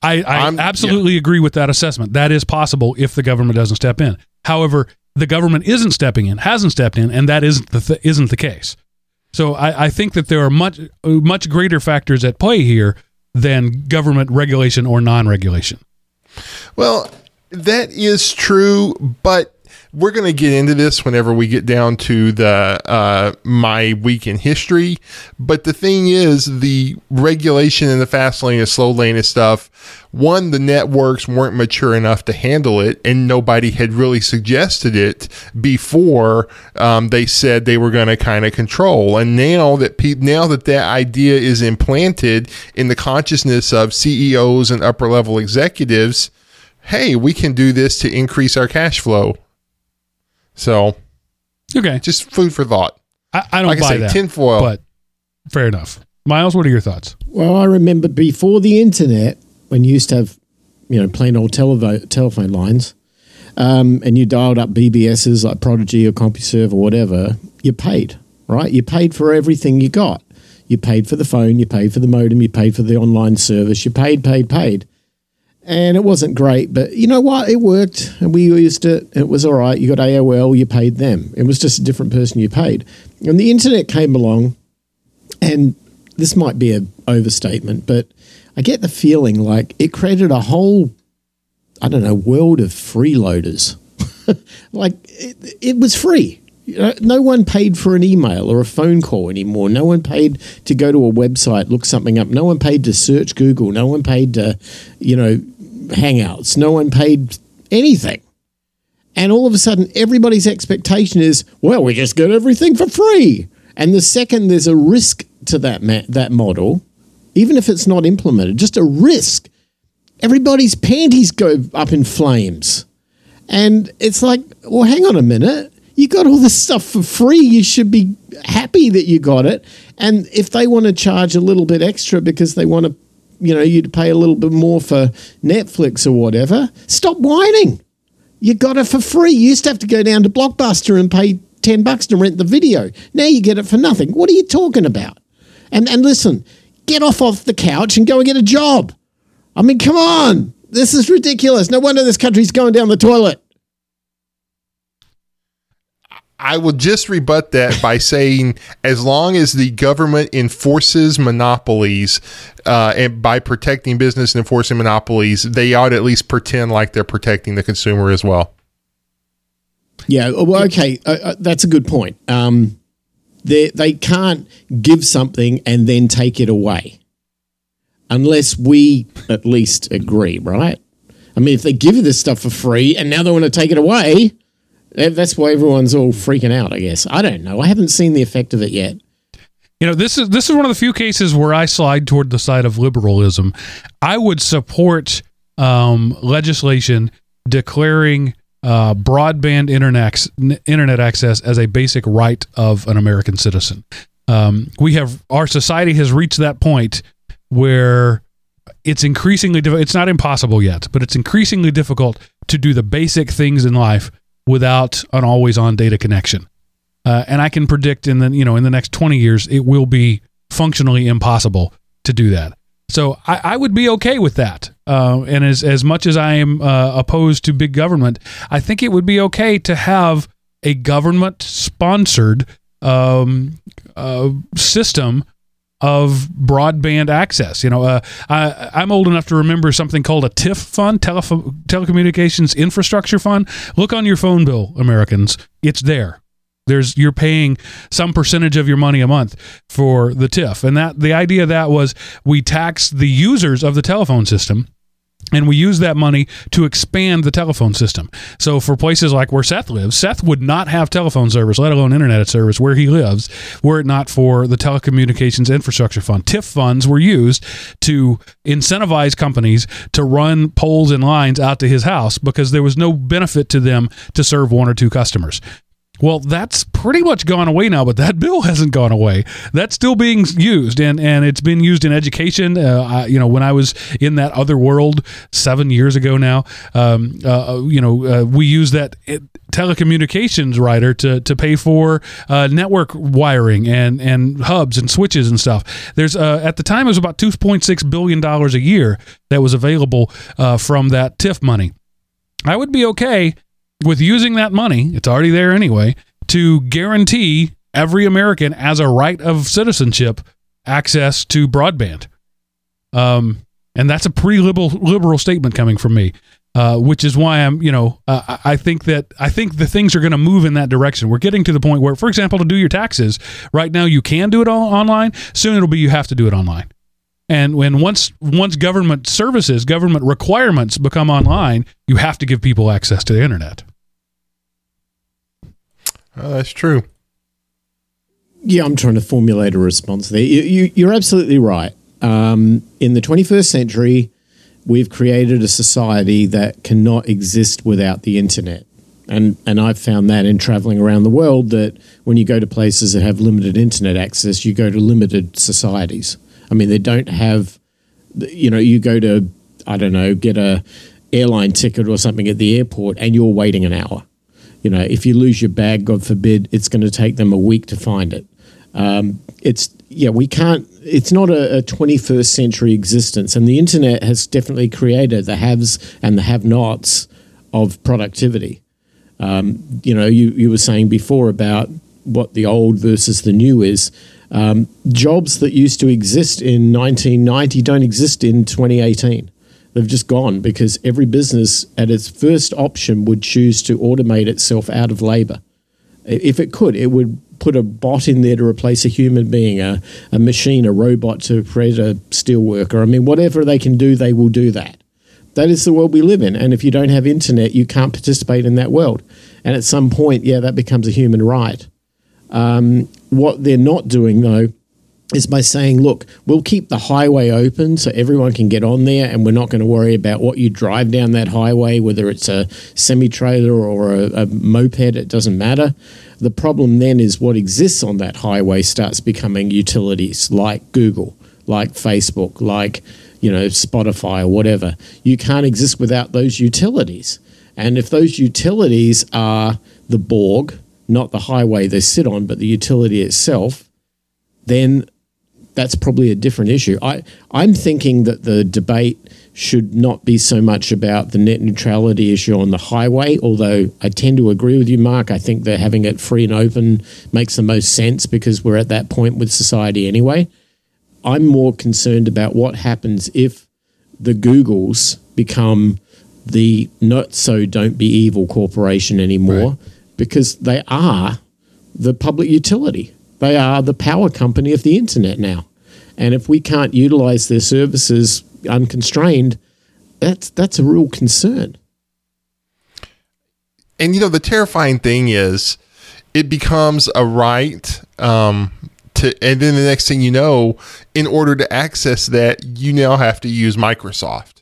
I, I absolutely yeah. agree with that assessment. That is possible if the government doesn't step in. However, the government isn't stepping in, hasn't stepped in, and that isn't the th- isn't the case. So I, I think that there are much much greater factors at play here than government regulation or non-regulation. Well, that is true, but we're going to get into this whenever we get down to the uh, my week in history. But the thing is, the regulation in the fast lane and slow lane and stuff. One, the networks weren't mature enough to handle it, and nobody had really suggested it before um, they said they were going to kind of control. And now that pe- now that that idea is implanted in the consciousness of CEOs and upper level executives, hey, we can do this to increase our cash flow so, okay, just food for thought. I, I don't like buy I say, that. Tinfoil, but fair enough. Miles, what are your thoughts? Well, I remember before the internet, when you used to have, you know, plain old televo- telephone lines, um, and you dialed up BBSs like Prodigy or CompuServe or whatever, you paid, right? You paid for everything you got. You paid for the phone, you paid for the modem, you paid for the online service, you paid, paid, paid and it wasn't great, but you know what? It worked, and we used it. It was all right. You got AOL, you paid them. It was just a different person you paid. And the internet came along, and this might be an overstatement, but I get the feeling like it created a whole, I don't know, world of freeloaders. like it, it was free. Uh, no one paid for an email or a phone call anymore. No one paid to go to a website, look something up. No one paid to search Google. No one paid to, you know, Hangouts. No one paid anything. And all of a sudden, everybody's expectation is, well, we just get everything for free. And the second there's a risk to that ma- that model, even if it's not implemented, just a risk, everybody's panties go up in flames. And it's like, well, hang on a minute. You got all this stuff for free. You should be happy that you got it. And if they want to charge a little bit extra because they want to, you know, you'd pay a little bit more for Netflix or whatever, stop whining. You got it for free. You used to have to go down to Blockbuster and pay 10 bucks to rent the video. Now you get it for nothing. What are you talking about? And and listen, get off off the couch and go and get a job. I mean, come on. This is ridiculous. No wonder this country's going down the toilet. I will just rebut that by saying, as long as the government enforces monopolies, uh, and by protecting business and enforcing monopolies, they ought to at least pretend like they're protecting the consumer as well. Yeah, well, okay, uh, uh, that's a good point. Um, they they can't give something and then take it away, unless we at least agree, right? I mean, if they give you this stuff for free and now they want to take it away, that's why everyone's all freaking out. I guess I don't know. I haven't seen the effect of it yet. You know, this is this is one of the few cases where I slide toward the side of liberalism. I would support um, legislation declaring uh, broadband internet internet access as a basic right of an American citizen. Um, we have our society has reached that point where it's increasingly difficult. It's not impossible yet, but it's increasingly difficult to do the basic things in life without an always on data connection. Uh, and I can predict in the you know in the next 20 years it will be functionally impossible to do that. So I, I would be okay with that. Uh, and as as much as I am uh, opposed to big government, I think it would be okay to have a government sponsored um, uh, system of broadband access. You know, uh, I, I'm old enough to remember something called a TIF fund, Telef- Telecommunications Infrastructure Fund. Look on your phone bill, Americans. It's there. There's you're paying some percentage of your money a month for the TIF, and that the idea of that was we tax the users of the telephone system and we use that money to expand the telephone system. So for places like where Seth lives, Seth would not have telephone service, let alone internet service where he lives, were it not for the Telecommunications Infrastructure Fund. TIF funds were used to incentivize companies to run poles and lines out to his house because there was no benefit to them to serve one or two customers. Well, that's pretty much gone away now, but that bill hasn't gone away. That's still being used, and, and it's been used in education. Uh, I, you know, when I was in that other world seven years ago now, um, uh, uh you know, uh, we use that telecommunications rider to, to pay for uh, network wiring and, and hubs and switches and stuff. There's uh, at the time it was about two point six billion dollars a year that was available from that TIF money. I would be okay with using that money, it's already there anyway, to guarantee every American as a right of citizenship access to broadband. Um, and that's a pretty liberal liberal statement coming from me, uh, which is why I'm, you know, uh, I think that I think the things are going to move in that direction. We're getting to the point where, for example, to do your taxes right now, you can do it all online. Soon it'll be you have to do it online. And when once once government services, government requirements become online, you have to give people access to the internet. Oh, that's true. Yeah, I'm trying to formulate a response there. You, you, are absolutely right. Um, in the 21st century, we've created a society that cannot exist without the internet. And, and I've found that in traveling around the world that when you go to places that have limited internet access, you go to limited societies. I mean, they don't have, you know, you go to, I don't know, get a airline ticket or something at the airport and you're waiting an hour you know, if you lose your bag, God forbid, it's going to take them a week to find it. Um, it's yeah, we can't. It's not a, a 21st century existence, and the internet has definitely created the haves and the have-nots of productivity. Um, you know, you you were saying before about what the old versus the new is. Um, jobs that used to exist in 1990 don't exist in 2018. They've just gone because every business at its first option would choose to automate itself out of labor. If it could, it would put a bot in there to replace a human being, a, a machine, a robot to create a steel worker. I mean, whatever they can do, they will do that. That is the world we live in. And if you don't have internet, you can't participate in that world. And at some point, yeah, that becomes a human right. Um, what they're not doing, though, is by saying, look, we'll keep the highway open so everyone can get on there, and we're not going to worry about what you drive down that highway, whether it's a semi trailer or a, a, moped, it doesn't matter. The problem then is what exists on that highway starts becoming utilities like Google, like Facebook, like you know Spotify or whatever. You can't exist without those utilities. And if those utilities are the Borg, not the highway they sit on, but the utility itself, then that's probably a different issue. I, I'm thinking that the debate should not be so much about the net neutrality issue on the highway, although I tend to agree with you, Mark. I think that having it free and open makes the most sense because we're at that point with society anyway. I'm more concerned about what happens if the Googles become the not so don't be evil corporation anymore right. Because they are the public utility. They are the power company of the internet now. And if we can't utilize their services unconstrained, that's that's a real concern. And you know, the terrifying thing is it becomes a right um, to, and then the next thing you know, in order to access that, you now have to use Microsoft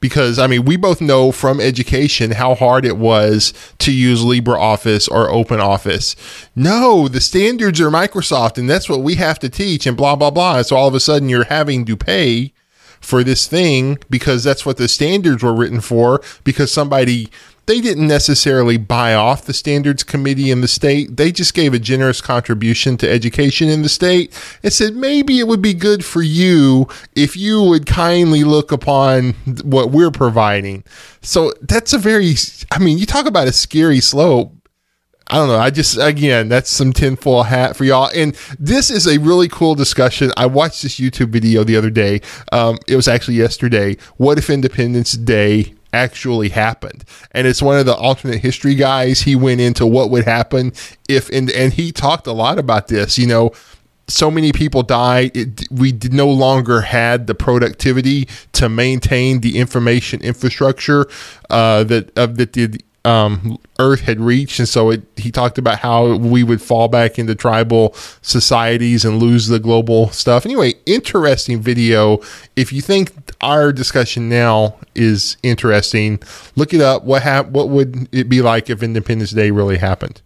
because I mean, we both know from education how hard it was to use LibreOffice or OpenOffice. No, the standards are Microsoft, and that's what we have to teach, and blah blah blah. So all of a sudden, you're having to pay for this thing because that's what the standards were written for because somebody they didn't necessarily buy off the standards committee in the state. They just gave a generous contribution to education in the state and said maybe it would be good for you if you would kindly look upon what we're providing. So that's a very, I mean, you talk about a scary slope. I don't know. I just again, that's some tinfoil hat for y'all. And this is a really cool discussion. I watched this YouTube video the other day. Um, it was actually yesterday. What if Independence Day actually happened. And it's one of the alternate history guys. He went into what would happen if, and, and he talked a lot about this, you know, so many people died. It, we no longer had the productivity to maintain the information infrastructure uh, that uh, that the um, Earth had reached, and so it, he talked about how we would fall back into tribal societies and lose the global stuff. Anyway, interesting video. If you think our discussion now is interesting, look it up. What hap- What would it be like if Independence Day really happened?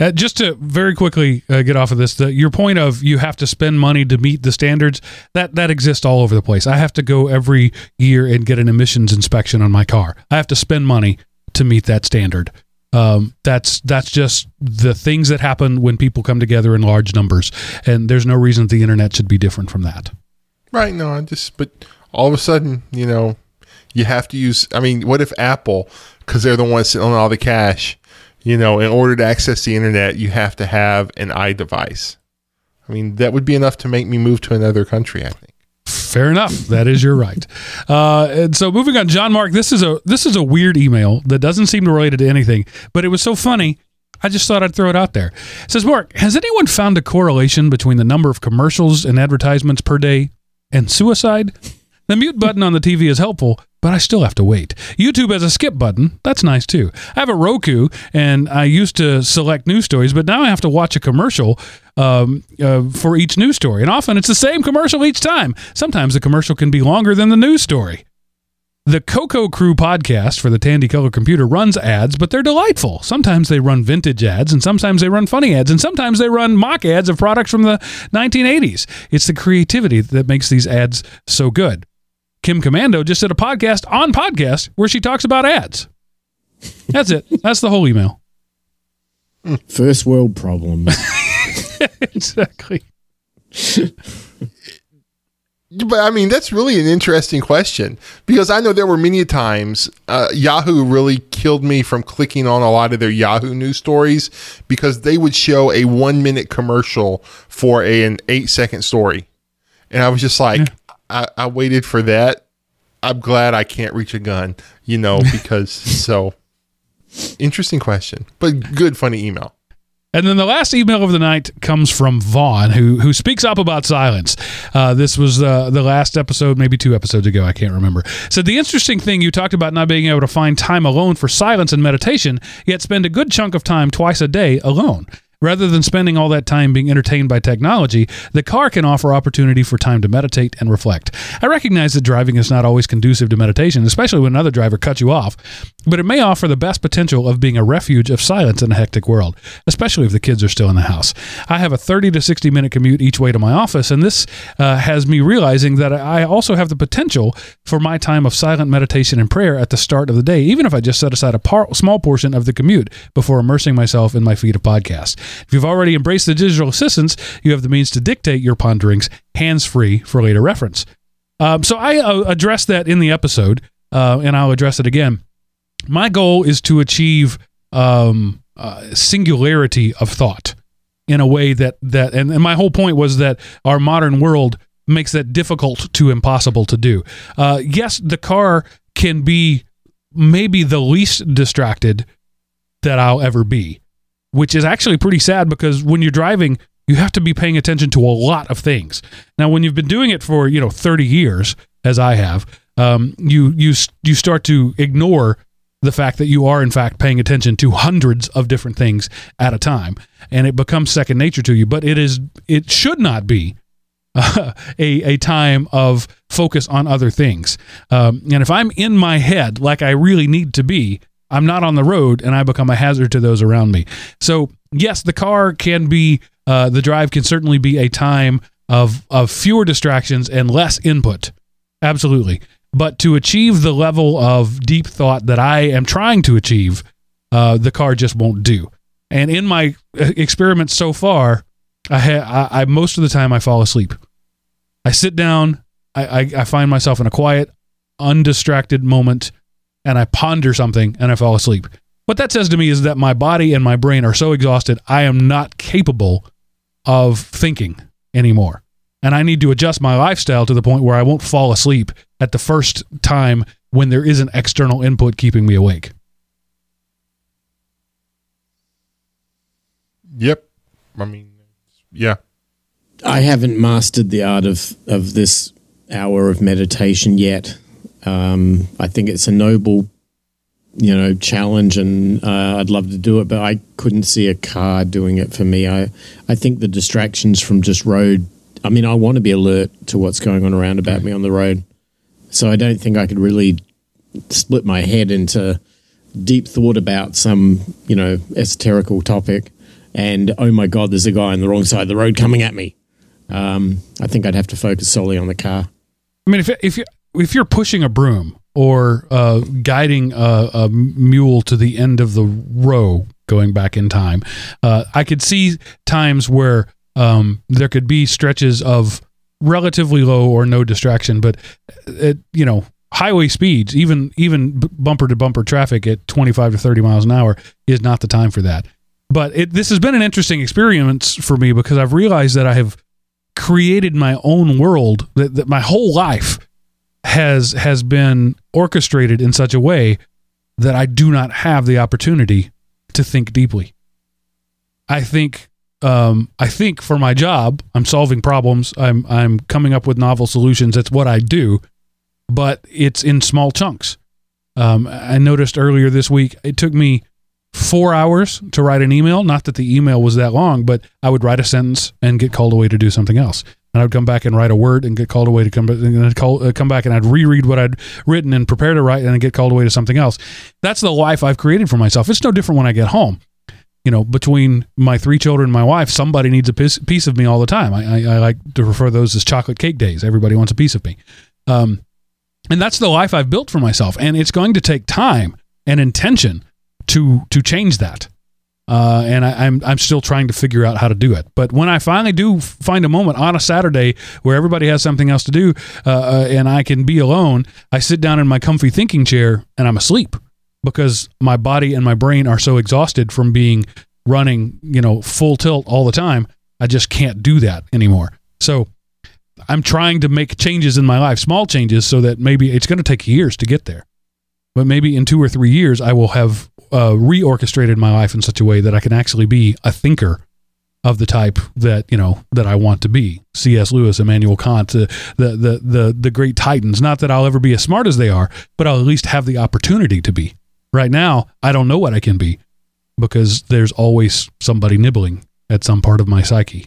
Uh, just to very quickly uh, get off of this, the, your point of you have to spend money to meet the standards that that exists all over the place. I have to go every year and get an emissions inspection on my car. I have to spend money to meet that standard. Um, that's that's just the things that happen when people come together in large numbers, and there's no reason the internet should be different from that. Right? No, I just but all of a sudden, you know, you have to use. I mean, what if Apple, because they're the ones sitting on all the cash you know, in order to access the internet, you have to have an iDevice. I mean, that would be enough to make me move to another country, I think. Fair enough. That is your right. Uh, and so moving on, John Mark, this is a this is a weird email that doesn't seem to relate to anything, but it was so funny. I just thought I'd throw it out there. It says Mark, has anyone found a correlation between the number of commercials and advertisements per day and suicide? The mute button on the TV is helpful, but I still have to wait. YouTube has a skip button. That's nice too. I have a Roku, and I used to select news stories, but now I have to watch a commercial um, uh, for each news story. And often it's the same commercial each time. Sometimes the commercial can be longer than the news story. The Coco Crew podcast for the Tandy Color computer runs ads, but they're delightful. Sometimes they run vintage ads, and sometimes they run funny ads, and sometimes they run mock ads of products from the 1980s. It's the creativity that makes these ads so good. Kim Komando just did a podcast on podcast where she talks about ads. That's it. That's the whole email. First world problem. exactly. but I mean, that's really an interesting question because I know there were many times uh, Yahoo really killed me from clicking on a lot of their Yahoo news stories because they would show a one minute commercial for a, an eight second story. And I was just like, yeah. I, I waited for that. I'm glad I can't reach a gun, you know, because so interesting question, but good, funny email. And then the last email of the night comes from Vaughn, who who speaks up about silence. Uh, this was uh, the last episode, maybe two episodes ago. I can't remember. Said the interesting thing you talked about not being able to find time alone for silence and meditation, yet spend a good chunk of time twice a day alone. Rather than spending all that time being entertained by technology, the car can offer opportunity for time to meditate and reflect. I recognize that driving is not always conducive to meditation, especially when another driver cuts you off, but it may offer the best potential of being a refuge of silence in a hectic world, especially if the kids are still in the house. I have a 30 to 60 minute commute each way to my office, and this uh, has me realizing that I also have the potential for my time of silent meditation and prayer at the start of the day, even if I just set aside a par- small portion of the commute before immersing myself in my feed of podcasts. If you've already embraced the digital assistants, you have the means to dictate your ponderings hands free for later reference. Um, so I uh, addressed that in the episode, uh, and I'll address it again. My goal is to achieve um, uh, singularity of thought in a way that that, and, and my whole point was that our modern world makes that difficult to impossible to do. Uh, yes, the car can be maybe the least distracted that I'll ever be which is actually pretty sad because when you're driving, you have to be paying attention to a lot of things. Now, when you've been doing it for you know 30 years, as I have, um, you you you start to ignore the fact that you are in fact paying attention to hundreds of different things at a time, and it becomes second nature to you. But it is it should not be uh, a a time of focus on other things. Um, and if I'm in my head like I really need to be, I'm not on the road and I become a hazard to those around me. So, yes, the car can be, uh, the drive can certainly be a time of, of fewer distractions and less input. Absolutely. But to achieve the level of deep thought that I am trying to achieve, uh, the car just won't do. And in my uh, experiments so far, I, ha- I, I most of the time I fall asleep. I sit down, I, I, I find myself in a quiet, undistracted moment and I ponder something and I fall asleep. What that says to me is that my body and my brain are so exhausted, I am not capable of thinking anymore. And I need to adjust my lifestyle to the point where I won't fall asleep at the first time when there is an external input keeping me awake. Yep. I mean, yeah. I haven't mastered the art of, of this hour of meditation yet. Um, I think it's a noble, you know, challenge, and uh, I'd love to do it, but I couldn't see a car doing it for me. I, I think the distractions from just road. I mean, I want to be alert to what's going on around about me on the road, so I don't think I could really split my head into deep thought about some, you know, esoterical topic, and oh my god, there's a guy on the wrong side of the road coming at me. Um, I think I'd have to focus solely on the car. I mean, if if you if you're pushing a broom or uh, guiding a, a, mule to the end of the row going back in time, uh, I could see times where um, there could be stretches of relatively low or no distraction, but it, you know, highway speeds, even even bumper to bumper traffic at 25 to 30 miles an hour, is not the time for that. But it, this has been an interesting experience for me because I've realized that I have created my own world that, that my whole life has has been orchestrated in such a way that I do not have the opportunity to think deeply. I think um, I think for my job, I'm solving problems. I'm I'm coming up with novel solutions. That's what I do, but it's in small chunks. Um, I noticed earlier this week it took me four hours to write an email. Not that the email was that long, but I would write a sentence and get called away to do something else and I would come back and write a word and get called away to come back and I'd call, uh, come back and I'd reread what I'd written and prepare to write and I'd get called away to something else. That's the life I've created for myself. It's no different when I get home. You know, between my three children and my wife, somebody needs a piece, piece of me all the time. I, I, I, like to refer those as chocolate cake days. Everybody wants a piece of me. Um, and that's the life I've built for myself. And it's going to take time and intention to to change that uh, and I, am I'm, I'm still trying to figure out how to do it. But when I finally do find a moment on a Saturday where everybody has something else to do, uh, uh, and I can be alone, I sit down in my comfy thinking chair and I'm asleep because my body and my brain are so exhausted from being running, you know, full tilt all the time. I just can't do that anymore. So I'm trying to make changes in my life, small changes, so that maybe it's going to take years to get there. But maybe in two or three years, I will have uh, reorchestrated my life in such a way that I can actually be a thinker of the type that you know that I want to be. C.S. Lewis, Immanuel Kant, the the the the great titans. Not that I'll ever be as smart as they are, but I'll at least have the opportunity to be. Right now, I don't know what I can be because there's always somebody nibbling at some part of my psyche.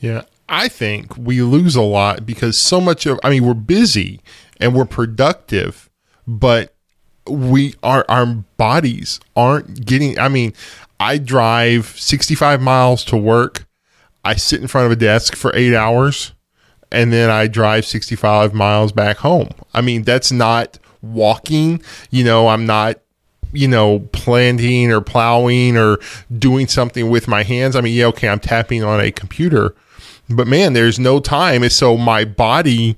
Yeah. I think we lose a lot because so much of, I mean, we're busy and we're productive, but we our our bodies aren't getting I mean, I drive 65 miles to work. I sit in front of a desk for 8 hours and then I drive 65 miles back home. I mean, that's not walking, you know, I'm not you know, planting or plowing or doing something with my hands. I mean, yeah, okay, I'm tapping on a computer, but man, there's no time. And so my body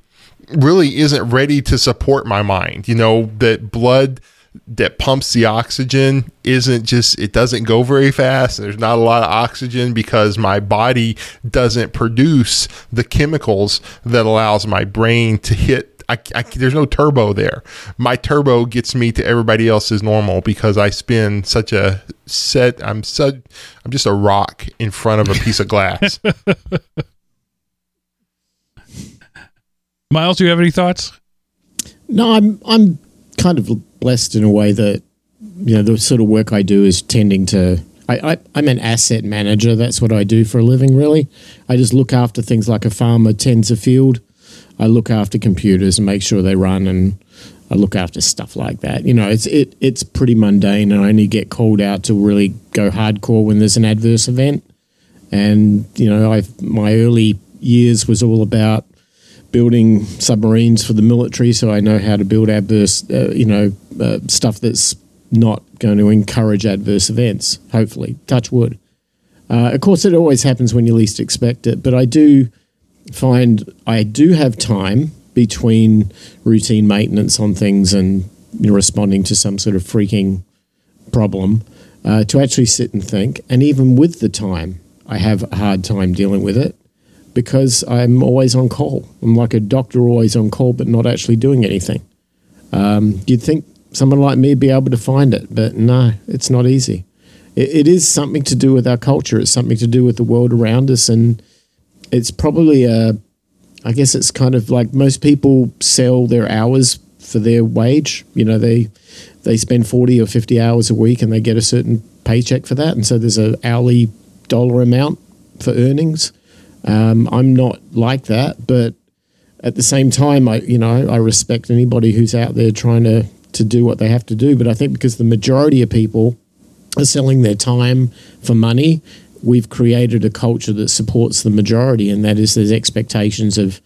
really isn't ready to support my mind. You know, that blood that pumps the oxygen isn't just it doesn't go very fast. There's not a lot of oxygen because my body doesn't produce the chemicals that allows my brain to hit. I, I, there's no turbo there. My turbo gets me to everybody else's normal because i spin such a set i'm such i'm just a rock in front of a piece of glass Miles, do you have any thoughts? No, I'm I'm kind of blessed in a way that you know the sort of work I do is tending to. I, I, I'm an asset manager. That's what I do for a living. Really, I just look after things like a farmer tends a field. I look after computers and make sure they run, and I look after stuff like that. You know, it's it it's pretty mundane, and I only get called out to really go hardcore when there's an adverse event. And you know, I my early years was all about building submarines for the military, so I know how to build adverse, uh, you know, uh, stuff that's not going to encourage adverse events. Hopefully, touch wood. Uh, of course, it always happens when you least expect it, but I do find I do have time between routine maintenance on things and you know, responding to some sort of freaking problem uh, to actually sit and think. And even with the time, I have a hard time dealing with it because I'm always on call. I'm like a doctor always on call, but not actually doing anything. Um, you'd think someone like me would be able to find it, but no, it's not easy. It, it is something to do with our culture. It's something to do with the world around us, and it's probably a. I guess it's kind of like most people sell their hours for their wage. You know, they they spend forty or fifty hours a week, and they get a certain paycheck for that, and so there's an hourly dollar amount for earnings um, I'm not like that, but at the same time, I you know I respect anybody who's out there trying to to do what they have to do. But I think because the majority of people are selling their time for money, we've created a culture that supports the majority, and that is there's expectations of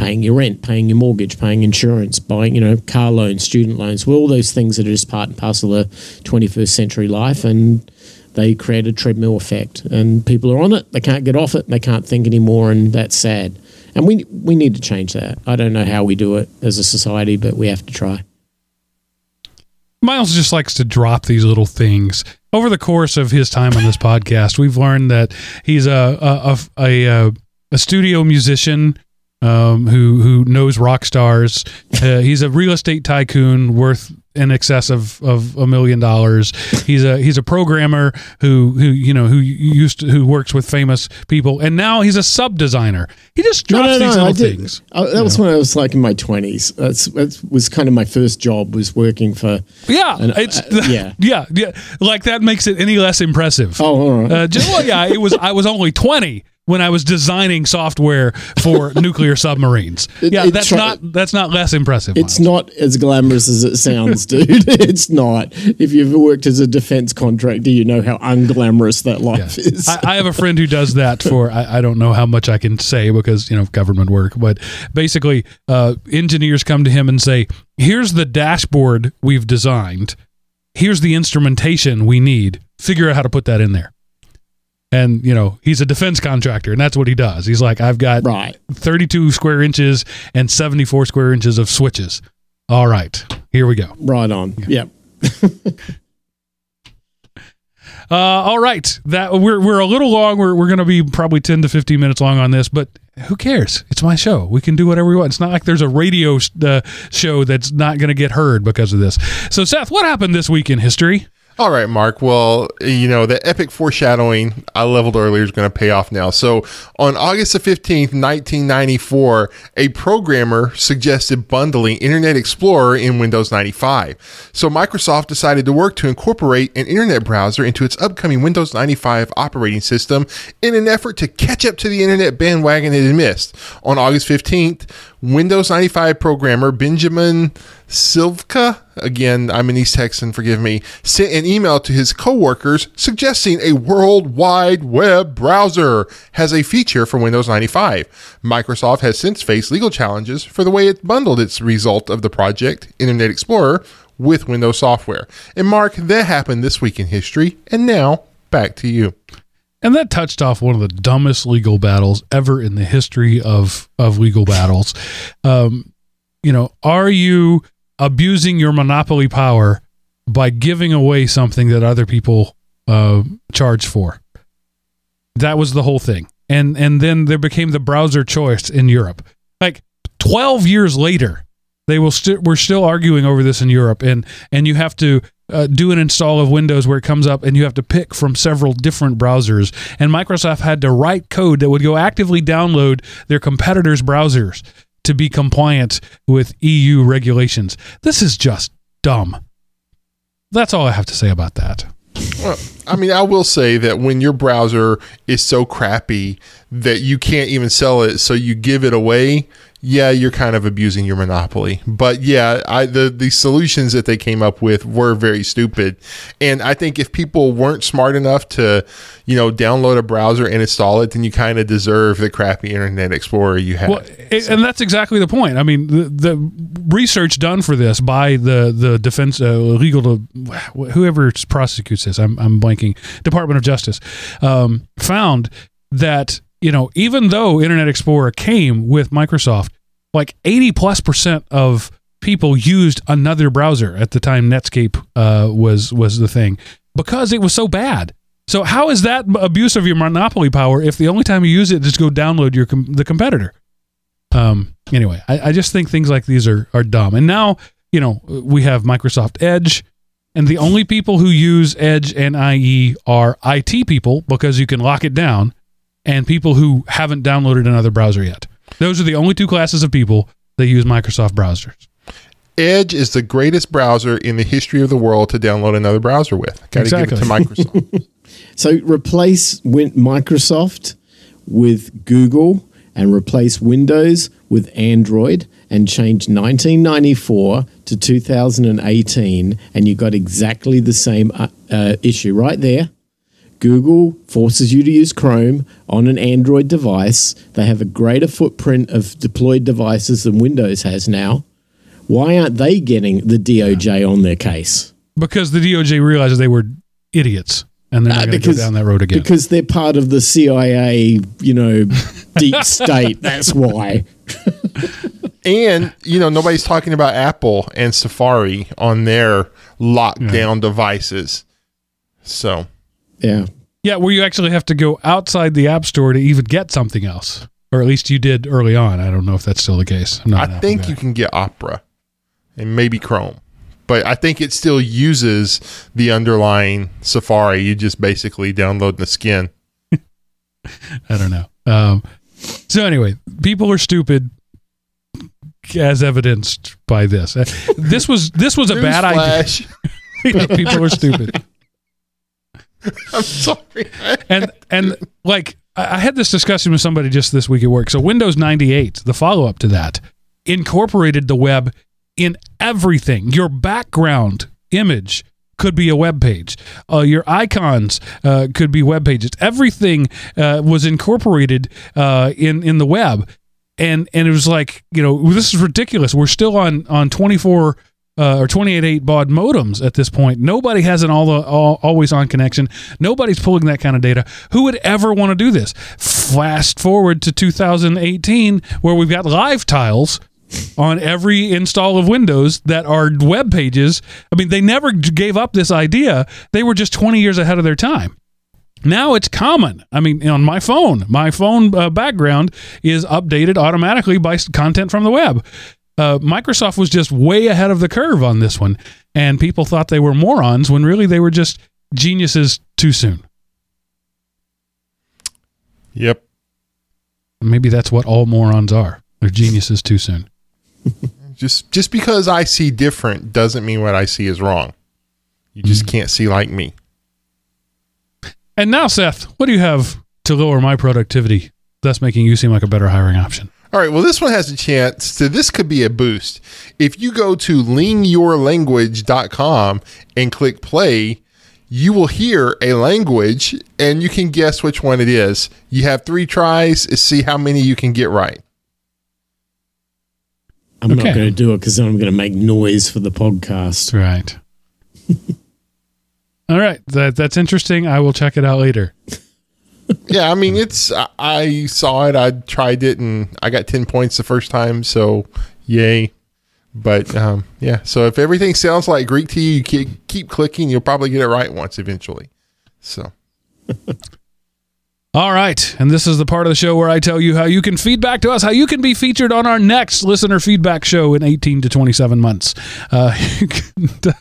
paying your rent, paying your mortgage, paying insurance, buying you know car loans, student loans, well, all those things that are just part and parcel of 21st century life, and they create a treadmill effect, and people are on it. They can't get off it. They can't think anymore, and that's sad. And we we need to change that. I don't know how we do it as a society, but we have to try. Miles just likes to drop these little things. Over the course of his time on this podcast, we've learned that he's a a, a, a, a studio musician um, who who knows rock stars. Uh, he's a real estate tycoon worth in excess of, of a million dollars. He's a he's a programmer who who you know who used to, who works with famous people, and now he's a sub designer. He just drops no, no, these no, little things. I, that was know. when I was like in my twenties. That's that was kind of my first job was working for. Yeah, an, it's uh, yeah yeah yeah. Like that makes it any less impressive. Oh, all right. Uh, just, well, yeah, it was. I was only twenty when I was designing software for nuclear submarines. It, yeah, that's not that's not less impressive. It's not as glamorous as it sounds, dude. it's not. If you've worked as a defense contractor, you know how unglamorous that life yeah. is. I, I, have a friend who does that for. I, I, don't know how much I can say because you know government work, but basically, uh, engineers come to him and say, "Here's the dashboard we've designed. Here's the instrumentation we need. Figure out how to put that in there." And you know he's a defense contractor and that's what he does. He's like i've got right. 32 square inches and 74 square inches of switches. All right here we go. Right on. Yeah. yep. Uh, all right that we're, we're a little long. We're, we're going to be probably 10 to 15 minutes long on this but who cares? It's my show. We can do whatever we want. It's not like there's a radio uh, show that's not going to get heard because of this. So seth what happened this week in history All right, Mark. Well, you know, the epic foreshadowing I leveled earlier is going to pay off now. So, on August the 15th, 1994, a programmer suggested bundling Internet Explorer in Windows 95. So, Microsoft decided to work to incorporate an internet browser into its upcoming Windows 95 operating system in an effort to catch up to the internet bandwagon it had missed. On August 15th, Windows 95 programmer Benjamin Silvka, again, I'm an East Texan, forgive me, sent an email to his coworkers suggesting a World Wide Web browser has a feature for Windows 95. Microsoft has since faced legal challenges for the way it bundled its result of the project, Internet Explorer, with Windows software. And Mark, that happened this week in history, and now back to you. And that touched off one of the dumbest legal battles ever in the history of of legal battles. Um, you know, are you abusing your monopoly power by giving away something that other people uh, charge for? That was the whole thing. And and then there became the browser choice in Europe. Like 12 years later, they will still we're still arguing over this in Europe and and you have to uh, do an install of Windows where it comes up and you have to pick from several different browsers. And Microsoft had to write code that would go actively download their competitors' browsers to be compliant with EU regulations. This is just dumb. That's all I have to say about that. Well, I mean, I will say that when your browser is so crappy that you can't even sell it, so you give it away, yeah, you're kind of abusing your monopoly. But yeah, I the the solutions that they came up with were very stupid. And I think if people weren't smart enough to, you know, download a browser and install it, then you kind of deserve the crappy Internet Explorer you have. Well, it, and that's exactly the point. I mean, the, the research done for this by the the defense uh, legal whoever prosecutes this, I'm I'm blanking, Department of Justice, um, found that you know, even though Internet Explorer came with Microsoft, like 80 plus percent of people used another browser at the time Netscape uh, was was the thing because it was so bad. So how is that abuse of your monopoly power if the only time you use it is to go download your com- the competitor? Um. Anyway, I, I just think things like these are are dumb. And now you know we have Microsoft Edge, and the only people who use Edge and IE are IT people because you can lock it down and people who haven't downloaded another browser yet. Those are the only two classes of people that use Microsoft browsers. Edge is the greatest browser in the history of the world to download another browser with. Got to exactly. give it to Microsoft. so replace Microsoft with Google and replace Windows with Android and change 1994 to 2018 and you got exactly the same uh, uh, issue right there Google forces you to use Chrome on an Android device. They have a greater footprint of deployed devices than Windows has now. Why aren't they getting the DOJ on their case? Because the DOJ realizes they were idiots and they're not uh, going to go down that road again. Because they're part of the CIA, you know, deep state. That's why. and, you know, nobody's talking about Apple and Safari on their lockdown yeah. devices. So yeah. Yeah, where you actually have to go outside the app store to even get something else. Or at least you did early on. I don't know if that's still the case. I think you can get Opera and maybe Chrome. But I think it still uses the underlying Safari. You just basically download the skin. I don't know. Um, so anyway, people are stupid, as evidenced by this. Uh, this was this was a bad idea. people are stupid. I'm sorry. and and like I had this discussion with somebody just this week at work. So Windows 98, the follow up to that, incorporated the web in everything. Your background image could be a web page. Uh, your icons uh, could be web pages. Everything uh, was incorporated uh, in in the web, and and it was like you know this is ridiculous. We're still on on 24 uh, or 28.8 baud modems at this point. Nobody has an all, the, all always on connection. Nobody's pulling that kind of data. Who would ever want to do this? Fast forward to 2018, where we've got live tiles on every install of Windows that are web pages. I mean, they never gave up this idea. They were just 20 years ahead of their time. Now it's common. I mean, on my phone, my phone uh, background is updated automatically by content from the web. Uh, Microsoft was just way ahead of the curve on this one, and people thought they were morons when really they were just geniuses too soon. Yep. Maybe that's what all morons are. They're geniuses too soon. Just just because I see different doesn't mean what I see is wrong. You just Mm-hmm. can't see like me. And now, Seth, what do you have to lower my productivity, thus making you seem like a better hiring option? All right, well, this one has a chance to, this could be a boost. If you go to leanyourlanguage.com and click play, you will hear a language and you can guess which one it is. You have three tries to see how many you can get right. I'm Okay. not going to do it because then I'm going to make noise for the podcast. Right. All right, that that's interesting. I will check it out later. Yeah, I mean, it's, I, I saw it, I tried it, and I got 10 points the first time, so yay. But um, yeah, so if everything sounds like Greek to you, you keep, keep clicking, you'll probably get it right once eventually. So. All right, and this is the part of the show where I tell you how you can feedback to us, how you can be featured on our next listener feedback show in 18 to 27 months. Uh, you, can,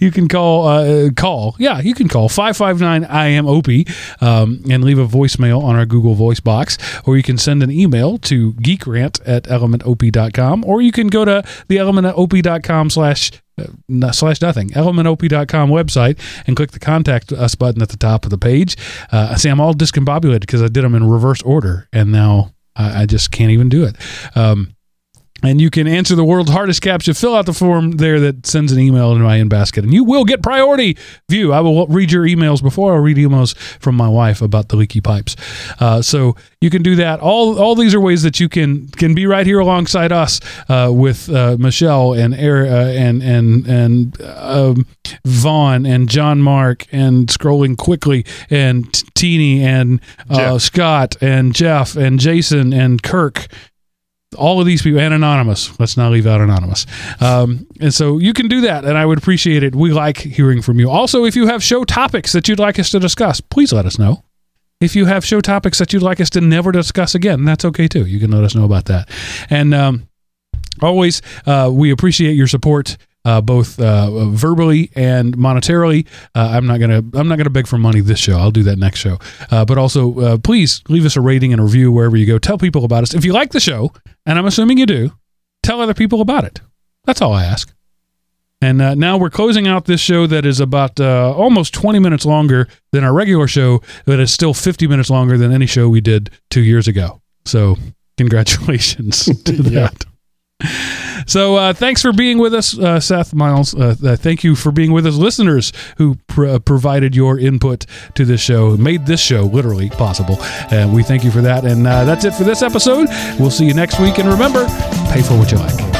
you can call, uh, call, yeah, you can call 559 I am Opie um, and leave a voicemail on our Google Voice box, or you can send an email to geekrant at elementop.com, or you can go to the elementop.com slash uh, slash nothing. Elementop.com website and click the contact us button at the top of the page. Uh, see i'm all discombobulated because i did them in reverse order and now i, I just can't even do it. Um, and you can answer the world's hardest captcha. Fill out the form there that sends an email into my in basket, and you will get priority view. I will read your emails before I read emails from my wife about the leaky pipes. Uh, so you can do that. All all these are ways that you can can be right here alongside us uh, with uh, Michelle and Eric, uh, and and and um, Vaughn and John Mark and scrolling quickly and Teeny and uh, Scott and Jeff and Jason and Kirk all of these people and anonymous. Let's not leave out anonymous. Um, and so you can do that and i would appreciate it. We like hearing from you. Also if you have show topics that you'd like us to discuss please let us know. If you have show topics that you'd like us to never discuss again that's okay too. You can let us know about that. And um, always uh, we appreciate your support uh, both uh, verbally and monetarily. Uh, I'm not gonna I'm not gonna beg for money this show. I'll do that next show. Uh, but also, uh, please leave us a rating and a review wherever you go. Tell people about us if you like the show, and I'm assuming you do. Tell other people about it. That's all I ask. And uh, now we're closing out this show that is about uh, almost 20 minutes longer than our regular show, but is still 50 minutes longer than any show we did two years ago. So, congratulations to Yeah. So, uh, thanks for being with us, uh, Seth Miles. Uh, uh, thank you for being with us, listeners who pr- uh, provided your input to this show, made this show literally possible. And we thank you for that. And uh, that's it for this episode. We'll see you next week. And remember, pay for what you like.